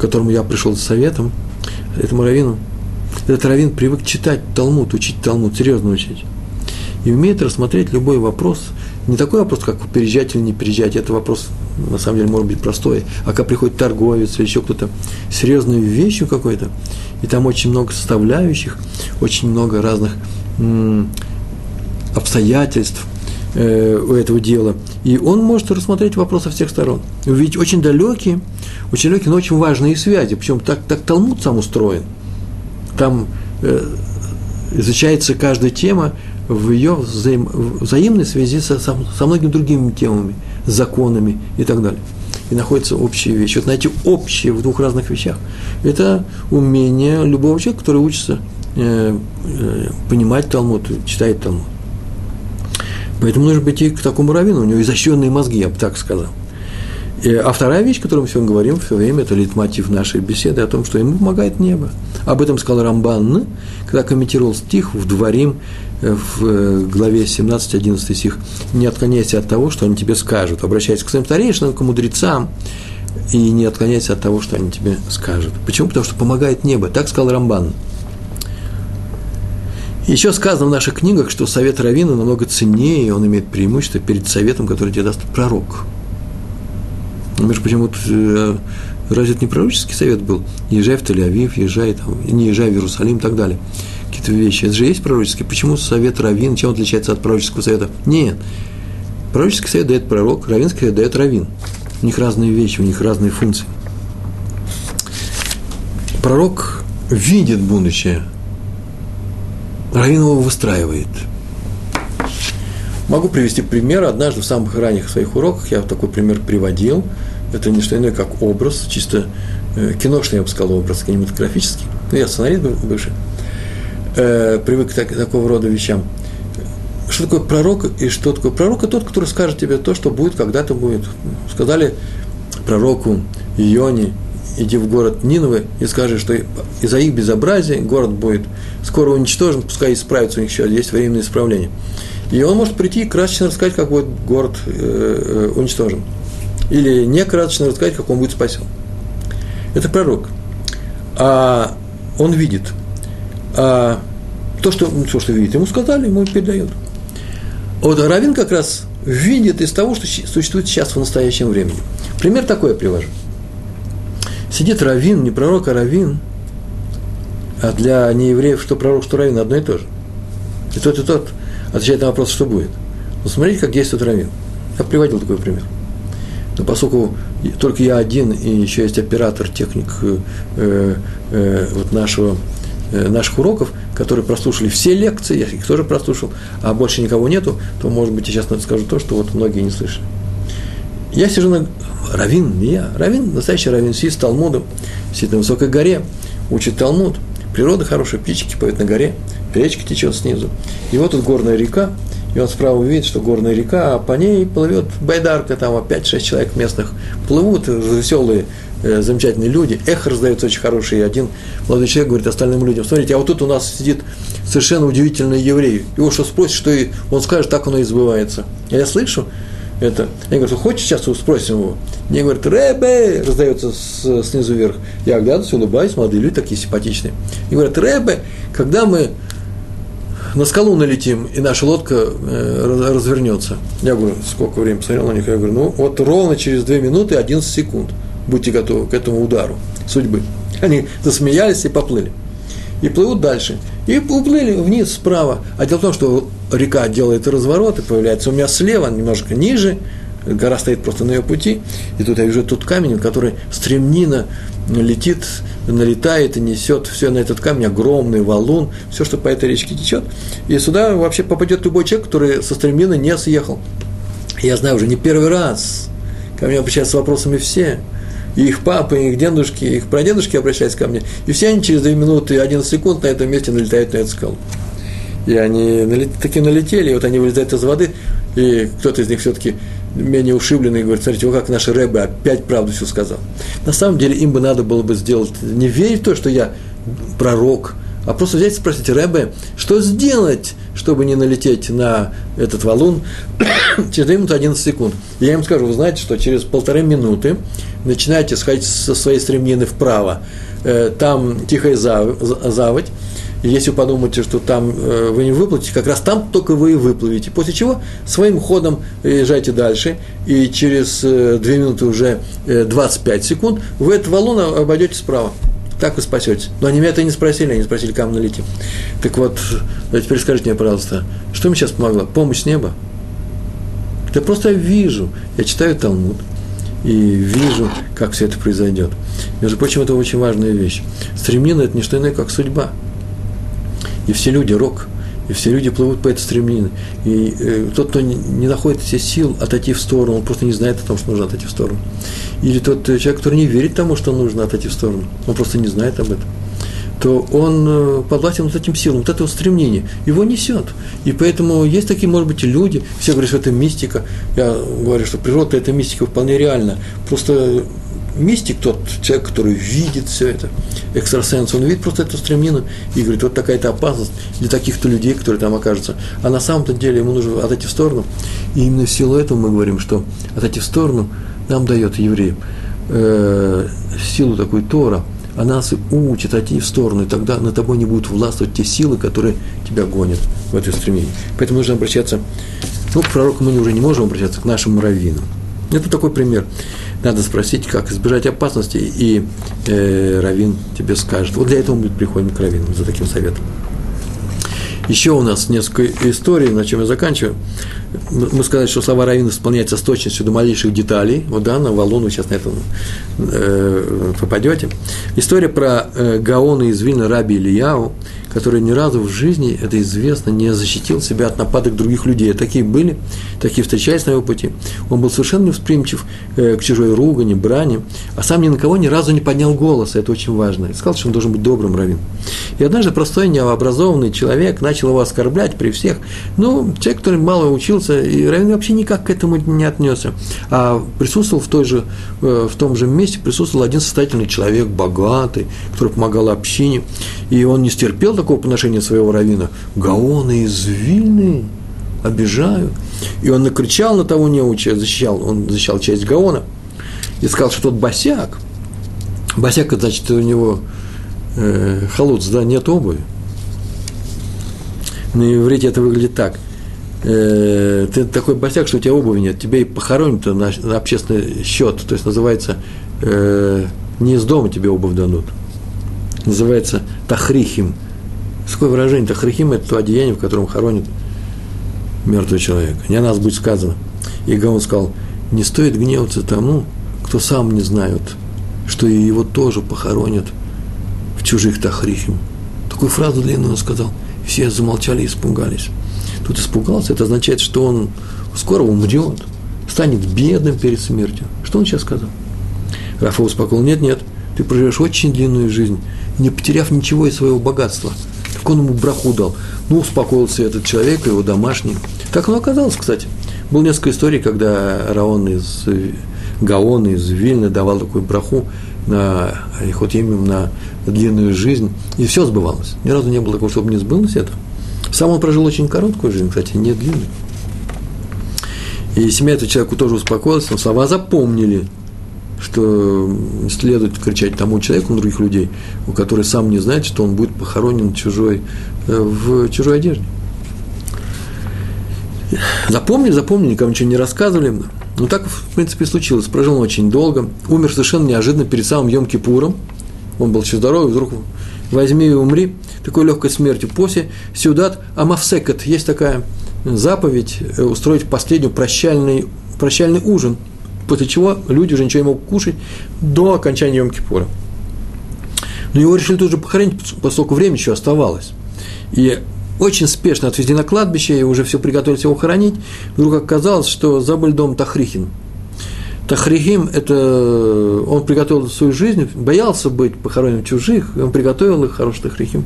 S1: которому я пришел за советом, этому Равину, этот Равин привык читать Талмуд, учить Талмуд, серьезно учить. И умеет рассмотреть любой вопрос. Не такой вопрос, как переезжать или не переезжать, это вопрос на самом деле может быть простое, а когда приходит торговец или еще кто-то серьезную вещью какой-то, и там очень много составляющих, очень много разных обстоятельств э, у этого дела, и он может рассмотреть вопрос со всех сторон, увидеть очень далекие, очень далекие, но очень важные связи, причем так, так Талмуд сам устроен, там э, изучается каждая тема в ее взаим, взаимной связи со, со, многими другими темами – законами и так далее. И находятся общие вещи. Вот найти общие в двух разных вещах – это умение любого человека, который учится э, э, понимать Талмуд, читает Талмуд. Поэтому нужно пойти к такому раввину, у него изощренные мозги, я бы так сказал. И, а вторая вещь, о которой мы сегодня говорим все время, это литмотив нашей беседы о том, что ему помогает небо. Об этом сказал Рамбан, когда комментировал стих в Дворим в э, главе 17-11 стих, не отклоняйся от того, что они тебе скажут, обращайся к своим старейшинам, к мудрецам, и не отклоняйся от того, что они тебе скажут. Почему? Потому что помогает небо. Так сказал Рамбан. Еще сказано в наших книгах, что совет Равина намного ценнее, и он имеет преимущество перед советом, который тебе даст пророк. Между почему э, разве это не пророческий совет был? Езжай в Тель-Авив, езжай там, не езжай в Иерусалим и так далее какие-то вещи. Это же есть пророческий. Почему совет раввин, чем он отличается от пророческого совета? Нет. Пророческий совет дает пророк, раввинский совет дает раввин. У них разные вещи, у них разные функции. Пророк видит будущее, раввин его выстраивает. Могу привести пример. Однажды в самых ранних своих уроках я такой пример приводил. Это не что иное, как образ, чисто э, киношный, я бы сказал, образ, кинематографический. Ну, я сценарист бывший э, привык к так, такого рода вещам. Что такое пророк и что такое пророк? Это тот, который скажет тебе то, что будет, когда-то будет. Сказали пророку Ионе, иди в город Ниновы и скажи, что из-за их безобразия город будет скоро уничтожен, пускай исправится у них еще, есть временное исправление. И он может прийти и красочно рассказать, как будет город э, э уничтожен. Или не красочно рассказать, как он будет спасен. Это пророк. А он видит – а то, что, ну, то, что видит, ему сказали, ему передают. Вот Равин как раз видит из того, что существует сейчас в настоящем времени. Пример такой я привожу. Сидит Равин, не пророк, а Равин, а для неевреев, что пророк, что Равин, одно и то же. И тот, и тот отвечает на вопрос, что будет. Но смотрите, как действует Равин. Я приводил такой пример. Но поскольку только я один, и еще есть оператор, техник э, э, э вот нашего Э, наших уроков, которые прослушали все лекции, я их тоже прослушал, а больше никого нету, то, может быть, я сейчас скажу то, что вот многие не слышали. Я сижу на... Равин, не я. Равин, настоящий Равин, сидит с Талмудом, сидит на высокой горе, учит Талмуд. природа хорошая, птички поют на горе, речка течет снизу. И вот тут горная река, и он справа видит, что горная река, а по ней плывет байдарка, там 5-6 человек местных плывут, веселые, э, замечательные люди. Эхо раздается очень хорошее, и один молодой человек говорит остальным людям, смотрите, а вот тут у нас сидит совершенно удивительный еврей. Его что спросит, что и он скажет, так оно и сбывается. Я слышу, это. Я говорю, хочешь сейчас спросим его? Мне говорят, Рэбе, раздается с, снизу вверх. Я оглядываюсь, улыбаюсь, молодые люди такие симпатичные. И говорят, Рэбе, когда мы на скалу налетим, и наша лодка э, развернется. Я говорю, сколько времени посмотрел на них, я говорю, ну вот ровно через 2 минуты 11 секунд будьте готовы к этому удару судьбы. Они засмеялись и поплыли. И плывут дальше. И уплыли вниз справа. А дело в том, что река делает разворот и появляется у меня слева, немножко ниже, гора стоит просто на ее пути, и тут я вижу тут камень, который стремнина летит, налетает и несет все на этот камень, огромный валун, все, что по этой речке течет. И сюда вообще попадет любой человек, который со стремнины не съехал. Я знаю уже не первый раз, ко мне обращаются с вопросами все, и их папы, и их дедушки, и их прадедушки обращаются ко мне, и все они через 2 минуты и 11 секунд на этом месте налетают на эту скалу. И они таки налетели, и вот они вылезают из воды, и кто-то из них все-таки менее ушибленный, говорит, смотрите, вот как наш Рэбе опять правду все сказал. На самом деле им бы надо было бы сделать, не верить в то, что я пророк, а просто взять и спросить, Рэбе, что сделать, чтобы не налететь на этот валун [coughs] через 2 минуты 11 секунд. Я им скажу, вы знаете, что через полторы минуты начинаете сходить со своей стремнины вправо, э, там тихая заводь, и если вы подумаете, что там э, вы не выплатите, как раз там только вы и выплывете. После чего своим ходом езжайте дальше, и через э, 2 минуты уже э, 25 секунд вы этот валун обойдете справа. Так вы спасетесь. Но они меня это не спросили, они спросили, кому налетим. Так вот, теперь скажите мне, пожалуйста, что мне сейчас помогло? Помощь с неба? Это просто я вижу, я читаю Талмуд, и вижу, как все это произойдет. Между прочим, это очень важная вещь. Стремление – это не что иное, как судьба – и все люди рок, и все люди плывут по этой стремнине. И э, тот, кто не, не находит все сил отойти в сторону, он просто не знает о том, что нужно отойти в сторону. Или тот э, человек, который не верит тому, что нужно отойти в сторону, он просто не знает об этом то он э, подвластен вот этим силам, вот это вот стремление, его несет. И поэтому есть такие, может быть, люди, все говорят, что это мистика. Я говорю, что природа – это мистика вполне реально. Просто мистик, тот человек, который видит все это, экстрасенс, он видит просто эту стремнину и говорит, вот такая-то опасность для таких-то людей, которые там окажутся. А на самом-то деле ему нужно отойти в сторону. И именно в силу этого мы говорим, что отойти в сторону нам дает евреям э, силу такой Тора, она нас учит отойти в сторону, и тогда на тобой не будут властвовать те силы, которые тебя гонят в это стремление. Поэтому нужно обращаться, ну, к пророку мы уже не можем обращаться, к нашим раввинам. Это такой пример надо спросить, как избежать опасности, и э, Равин тебе скажет. Вот для этого мы приходим к Равину за таким советом. Еще у нас несколько историй, на чем я заканчиваю. Мы сказали, что слова Равина исполняются с точностью до малейших деталей. Вот да, на валун вы сейчас на это э, попадете. История про э, Гаона из Вильна Раби Ильяу, который ни разу в жизни, это известно, не защитил себя от нападок других людей. Такие были, такие встречались на его пути. Он был совершенно невосприимчив э, к чужой ругани, брани, а сам ни на кого ни разу не поднял голос, это очень важно. И сказал, что он должен быть добрым раввин. И однажды простой, необразованный человек начал его оскорблять при всех. Ну, человек, который мало учился, и раввин вообще никак к этому не отнесся. А присутствовал в, той же, э, в том же месте, присутствовал один состоятельный человек, богатый, который помогал общине, и он не стерпел такого поношения своего равина. Гаоны из Вильны обижают. И он накричал на того неуча, защищал, он защищал часть Гаона, и сказал, что тот босяк, босяк, это значит, у него э, халуц, да, нет обуви. На иврите это выглядит так. Э, ты такой босяк, что у тебя обуви нет, тебя и похоронят на, на общественный счет, то есть называется э, не из дома тебе обувь дадут, называется тахрихим – Такое выражение Тахрихим – это то одеяние, в котором хоронят мертвого человека. Не о нас будет сказано. И Гаон сказал, не стоит гневаться тому, кто сам не знает, что и его тоже похоронят в чужих Тахрихим. Такую фразу длинную он сказал. Все замолчали и испугались. Тут испугался, это означает, что он скоро умрет, станет бедным перед смертью. Что он сейчас сказал? Рафа успокоил, нет, нет, ты проживешь очень длинную жизнь, не потеряв ничего из своего богатства. Так он ему браху дал. Ну, успокоился этот человек, его домашний. Так оно оказалось, кстати. Было несколько историй, когда Раон из Гаона, из Вильны давал такую браху на Ихотемим, на длинную жизнь, и все сбывалось. Ни разу не было такого, чтобы не сбылось это. Сам он прожил очень короткую жизнь, кстати, не длинную. И семья этого человека тоже успокоилась, но слова запомнили, что следует кричать тому человеку, других людей, у которых сам не знает, что он будет похоронен чужой, э, в чужой одежде. Запомнили, запомнили, никому ничего не рассказывали. Ну, так, в принципе, случилось. Прожил он очень долго. Умер совершенно неожиданно перед самым Йом-Кипуром. Он был еще здоровый, вдруг возьми и умри такой легкой смертью. После Сюдат Амавсекет есть такая заповедь э, устроить последний прощальный, прощальный ужин, после чего люди уже ничего не могут кушать до окончания Йом-Кипура. Но его решили тут же похоронить, поскольку время еще оставалось. И очень спешно отвезли на кладбище, и уже все приготовились его хоронить. Вдруг оказалось, что забыли дом Тахрихин. Тахрихим – это он приготовил свою жизнь, боялся быть похоронен чужих, он приготовил их, хороший Тахрихим.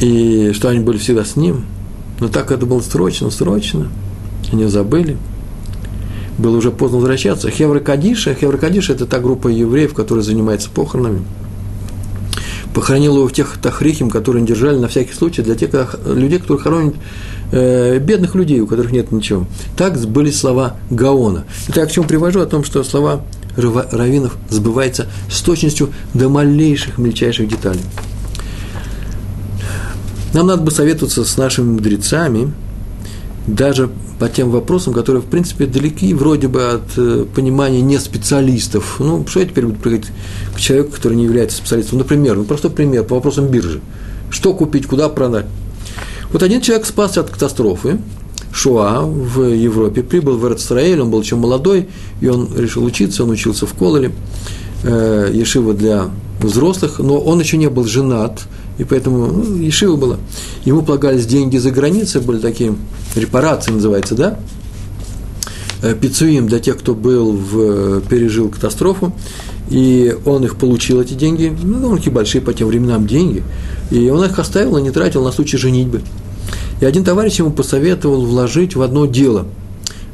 S1: И что они были всегда с ним. Но так это было срочно, срочно. Они забыли. Было уже поздно возвращаться. Хевра Кадиша, Хевра Кадиша – это та группа евреев, которая занимается похоронами – похоронил его в тех тахрихим, которые держали на всякий случай для тех людей, которые хоронят э, бедных людей, у которых нет ничего. Так были слова Гаона. Это я к чему привожу? О том, что слова раввинов сбываются с точностью до малейших, мельчайших деталей. Нам надо бы советоваться с нашими мудрецами, даже по тем вопросам, которые, в принципе, далеки вроде бы от э, понимания не специалистов. Ну, что я теперь буду приходить к человеку, который не является специалистом? Например, ну, простой пример по вопросам биржи. Что купить, куда продать? Вот один человек спасся от катастрофы, Шуа в Европе, прибыл в Эрцраэль, он был еще молодой, и он решил учиться, он учился в Кололе, э, Ешива для взрослых, но он еще не был женат, и поэтому ну, Ешива была. Ему полагались деньги за границей, были такие репарации, называется, да? Э, Пицуим для тех, кто был в, пережил катастрофу, и он их получил, эти деньги, ну, довольно большие по тем временам деньги, и он их оставил и не тратил на случай женитьбы. И один товарищ ему посоветовал вложить в одно дело – Э,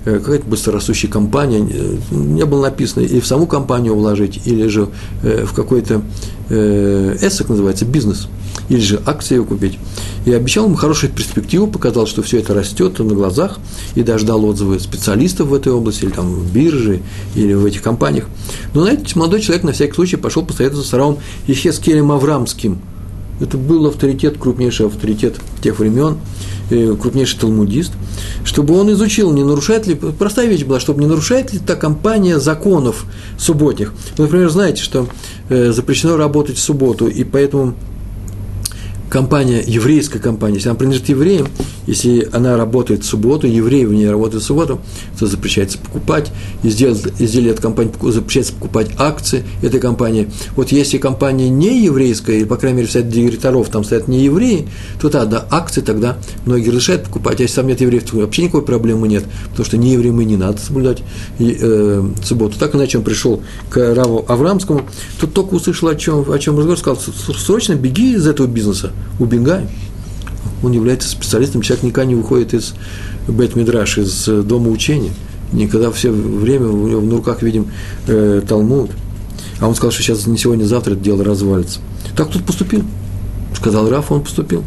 S1: какая-то быстрорастущая компания, э, не было написано, и в саму компанию вложить, или же э, в какой-то эссек называется, бизнес, или же акции купить. И обещал ему хорошую перспективу, показал, что все это растет на глазах, и даже дал отзывы специалистов в этой области, или там в бирже, или в этих компаниях. Но, знаете, молодой человек на всякий случай пошел посоветоваться с Равом Ехескелем Аврамским. Это был авторитет, крупнейший авторитет тех времен – Э, крупнейший талмудист, чтобы он изучил, не нарушает ли, простая вещь была, чтобы не нарушает ли та компания законов субботних. Вы, например, знаете, что э, запрещено работать в субботу, и поэтому компания, еврейская компания, если она принадлежит евреям, если она работает в субботу, евреи в ней работают в субботу, то запрещается покупать, изделия, изделия от компании запрещается покупать акции этой компании. Вот если компания не еврейская, или, по крайней мере, совет директоров там стоят не евреи, то тогда акции тогда многие разрешают покупать. А если там нет евреев, то вообще никакой проблемы нет, потому что не евреям и не надо соблюдать э, субботу. Так иначе он пришел к Раву Аврамскому, тут только услышал, о чем, о чем разговор, сказал, срочно беги из этого бизнеса, убегай он является специалистом, человек никогда не выходит из Бет-Мидраш, из э, дома учения. Никогда все время у него на руках видим э, Талмуд. А он сказал, что сейчас не сегодня, завтра это дело развалится. Так тут поступил. Сказал Раф, он поступил.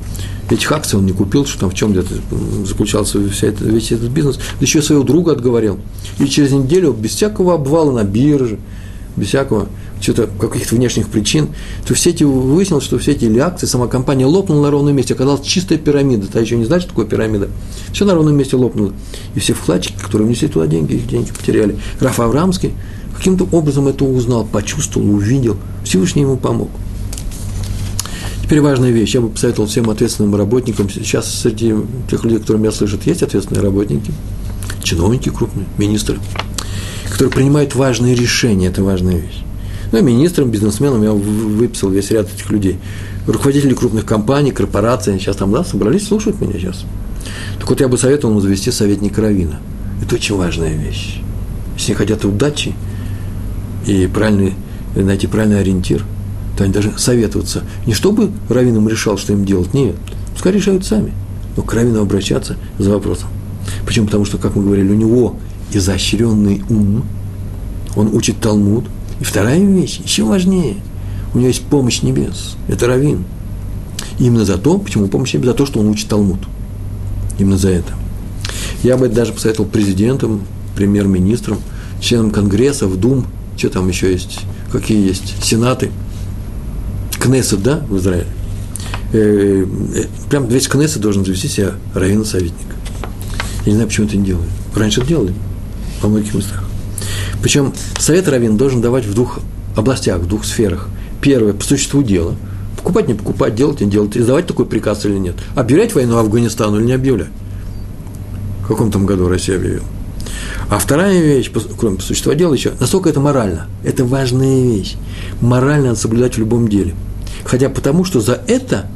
S1: Этих акций он не купил, что там в чем где-то заключался вся это, весь этот бизнес. Да еще своего друга отговорил. И через неделю без всякого обвала на бирже, без всякого что-то каких-то внешних причин, то все эти выяснилось, что все эти акции, сама компания лопнула на ровном месте, оказалась чистая пирамида, та еще не знает, что такое пирамида. Все на ровном месте лопнуло. И все вкладчики, которые внесли туда деньги, их деньги потеряли. Раф Аврамский каким-то образом это узнал, почувствовал, увидел, Всевышний ему помог. Теперь важная вещь, я бы посоветовал всем ответственным работникам, сейчас среди тех людей, которые меня слышат, есть ответственные работники, чиновники крупные, министры, которые принимают важные решения, это важная вещь. Ну, и министрам, бизнесменам я выписал весь ряд этих людей. Руководители крупных компаний, корпораций, они сейчас там, да, собрались, слушают меня сейчас. Так вот, я бы советовал ему завести советника Равина. Это очень важная вещь. Если они хотят удачи и правильной найти правильный ориентир, то они должны советоваться. Не чтобы Равин им решал, что им делать, нет. Пускай решают сами. Но к Равину обращаться за вопросом. Почему? Потому что, как мы говорили, у него изощренный ум, он учит Талмуд. И вторая вещь, еще важнее, у него есть помощь небес. Это Равин. Именно за то, почему помощь небес? За то, что он учит Талмуд. Именно за это. Я бы даже посоветовал президентам, премьер-министрам, членам Конгресса, в Дум, что там еще есть, какие есть, сенаты, Кнессет, да, в Израиле. Э, э, прям весь Кнессет должен завести себя раввина-советника. Я не знаю, почему это не делают. Раньше это делали во многих местах. Причем совет раввин должен давать в двух областях, в двух сферах. Первое, по существу дела. Покупать, не покупать, делать, не делать. Издавать такой приказ или нет. Объявлять войну Афганистану или не объявлять. В каком там году Россия объявила. А вторая вещь, кроме существа дела еще, насколько это морально. Это важная вещь. Морально надо соблюдать в любом деле. Хотя потому, что за это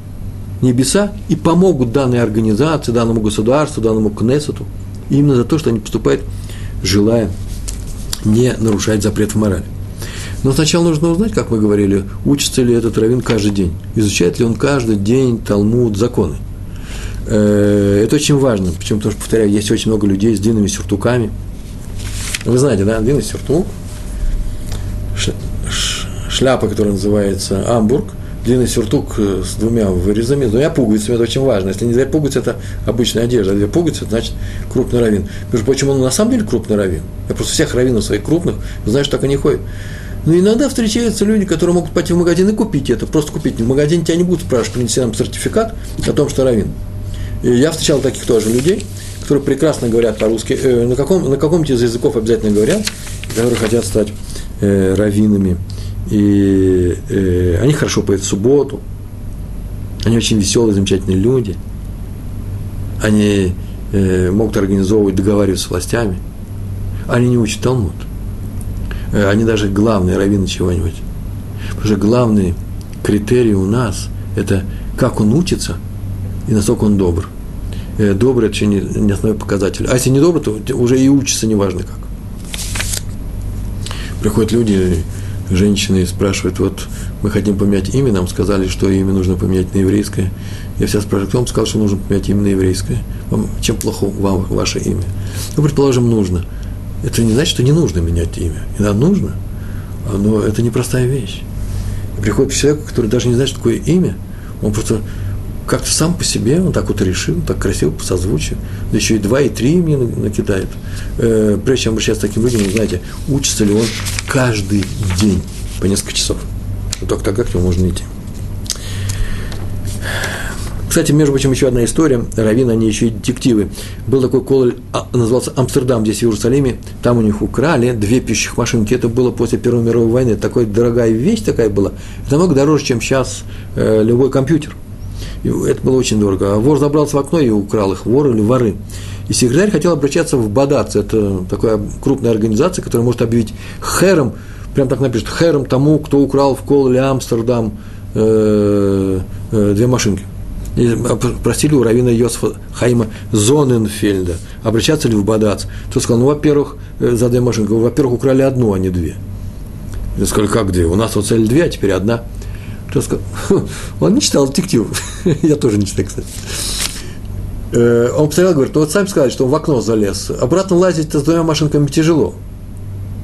S1: небеса и помогут данной организации, данному государству, данному Кнессету, именно за то, что они поступают, желая не нарушать запрет в морали. Но сначала нужно узнать, как мы говорили, учится ли этот раввин каждый день, изучает ли он каждый день Талмуд, законы. Э, это очень важно, потому что, повторяю, есть очень много людей с длинными сюртуками. Вы знаете, да, длинный сюртук, шляпа, которая называется амбург, длинный сюртук э, с двумя вырезами, с двумя пуговицами, это очень важно. Если не две пуговицы, это обычная одежда, а две пуговицы, значит крупный раввин. Между прочим, он на самом деле крупный раввин. Я просто всех раввинов своих крупных что так они ходят. Но иногда встречаются люди, которые могут пойти в магазин и купить это, просто купить. В магазине тебя не будут спрашивать, принеси нам сертификат о том, что раввин. И я встречал таких тоже людей, которые прекрасно говорят по-русски, э, на, каком, на каком-то из языков обязательно говорят, которые хотят стать э, раввинами. И э, они хорошо поют в субботу, они очень веселые, замечательные люди, они э, могут организовывать, договариваться с властями, они не учат Талмуд. Э, они даже главные раввины чего-нибудь. Потому что главный критерий у нас – это как он учится и насколько он добр. Э, добрый – это еще не, не основной показатель. А если не добрый, то уже и учится неважно как. Приходят люди, женщины, спрашивают, вот мы хотим поменять имя, нам сказали, что имя нужно поменять на еврейское. Я всегда спрашиваю, кто вам сказал, что нужно поменять имя на еврейское? Вам, чем плохо вам ваше имя? Ну, предположим, нужно – это не значит, что не нужно менять имя. Иногда нужно, но это непростая вещь. Приходит человек, который даже не знает, что такое имя, он просто как-то сам по себе, он так вот решил, так красиво по созвучию, да еще и два, и три имени накидает. Э, прежде чем обращаться к таким людям, вы знаете, учится ли он каждый день по несколько часов. Только тогда к нему можно идти. Кстати, между прочим, еще одна история. Равин, они еще и детективы. Был такой кололь, а, назывался Амстердам, здесь в Иерусалиме. Там у них украли две пищих машинки. Это было после Первой мировой войны. Такая дорогая вещь такая была. Это намного дороже, чем сейчас э, любой компьютер. И это было очень дорого. А вор забрался в окно и украл их, вор или воры. И секретарь хотел обращаться в БАДАЦ. Это такая крупная организация, которая может объявить хером, прям так напишет, хером тому, кто украл в Кололе Амстердам э, э, две машинки просили у равина Йосифа Хаима Зоненфельда, обращаться ли в Бадац. Тот сказал, ну, во-первых, э, задай машинку, во-первых, украли одну, а не две. Я сказал, как две? У нас вот цель две, а теперь одна. Тот сказал, [laughs] он не читал детектив. [laughs] Я тоже не читаю, кстати. Э, он посмотрел, говорит, ну вот сами сказали, что он в окно залез. Обратно лазить с двумя машинками тяжело.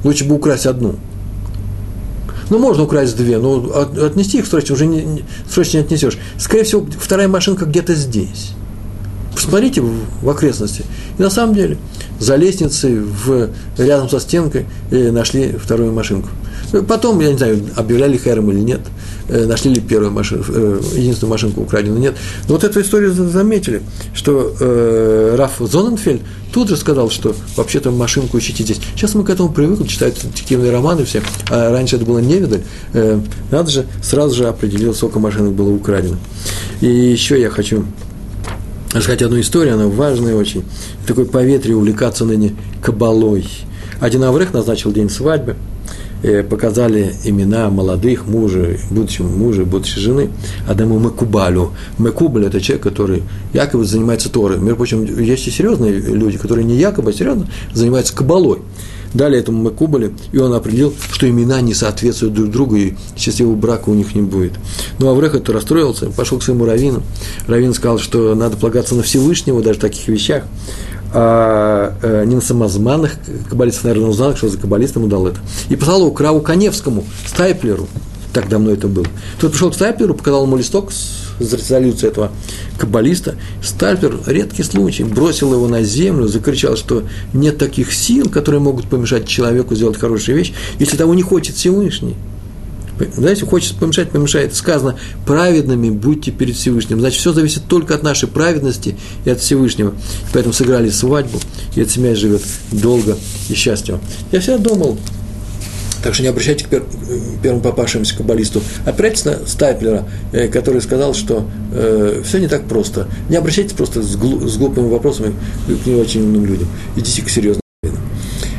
S1: Лучше бы украсть одну. Ну, можно украсть две, но отнести их срочно уже не, срочно не отнесешь. Скорее всего, вторая машинка где-то здесь. Посмотрите в, окрестности. И на самом деле, за лестницей, в, рядом со стенкой э, нашли вторую машинку. Потом, я не знаю, объявляли хэром или нет, э, нашли ли первую машину, э, единственную машинку украденную, нет. Но вот эту историю заметили, что э, Раф Зоненфельд тут же сказал, что вообще-то машинку ищите здесь. Сейчас мы к этому привыкли, читают детективные романы все, а раньше это было невидаль. Э, надо же, сразу же определил, сколько машинок было украдено. И еще я хочу рассказать одну историю, она важная очень. Такой поветрие увлекаться ныне кабалой. Один Аврех назначил день свадьбы – Э, показали имена молодых мужа, будущего мужа, будущей жены, Адаму Мекубалю. Мекубаль – это человек, который якобы занимается Торой. Между прочим, есть и серьезные люди, которые не якобы, а серьезно занимаются кабалой. Дали этому Макубале, и он определил, что имена не соответствуют друг другу, и счастливого брака у них не будет. Ну, Авреха-то расстроился, пошел к своему раввину. Раввин сказал, что надо полагаться на Всевышнего даже в таких вещах а, а не на самозваных каббалистов, наверное, узнал, что за каббалист ему дал это. И послал его к Раву Коневскому, Стайплеру, так давно это было. Тот пришел к Стайплеру, показал ему листок с резолюцией этого каббалиста. Стайплер, редкий случай, бросил его на землю, закричал, что нет таких сил, которые могут помешать человеку сделать хорошую вещь, если того не хочет Всевышний. Знаете, хочет помешать, помешает. Сказано, праведными будьте перед Всевышним. Значит, все зависит только от нашей праведности и от Всевышнего. Поэтому сыграли свадьбу, и эта семья живет долго и счастливо. Я всегда думал, так что не обращайте к первому попавшемуся каббалисту. Опирайтесь на Стайплера, э, который сказал, что э, все не так просто. Не обращайтесь просто с, глуп, с глупыми вопросами к не очень умным людям. Идите к серьезным.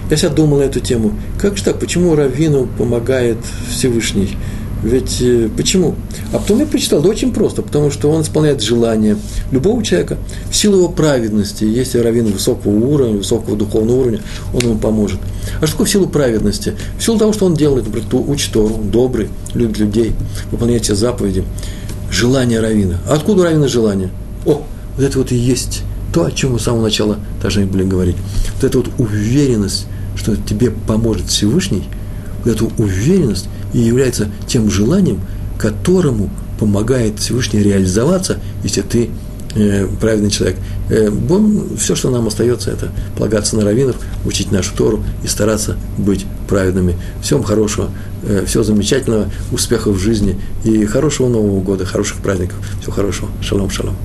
S1: Я всегда думал на эту тему. Как же так? Почему Равину помогает Всевышний? Ведь э, почему? А потом я прочитал, да очень просто, потому что он исполняет желание любого человека в силу его праведности. Если раввин высокого уровня, высокого духовного уровня, он ему поможет. А что такое в силу праведности? В силу того, что он делает, например, учит Тору, добрый, любит людей, выполняет все заповеди. Желание равина. А откуда равина желание? О, вот это вот и есть то, о чем мы с самого начала должны были говорить. Вот эта вот уверенность что тебе поможет Всевышний, эту уверенность и является тем желанием, которому помогает Всевышний реализоваться, если ты э, праведный человек. Э, бон, все, что нам остается, это полагаться на раввинов, учить нашу Тору и стараться быть праведными. Всем хорошего, э, всего замечательного, успехов в жизни и хорошего Нового года, хороших праздников. Всего хорошего. Шалом, шалом.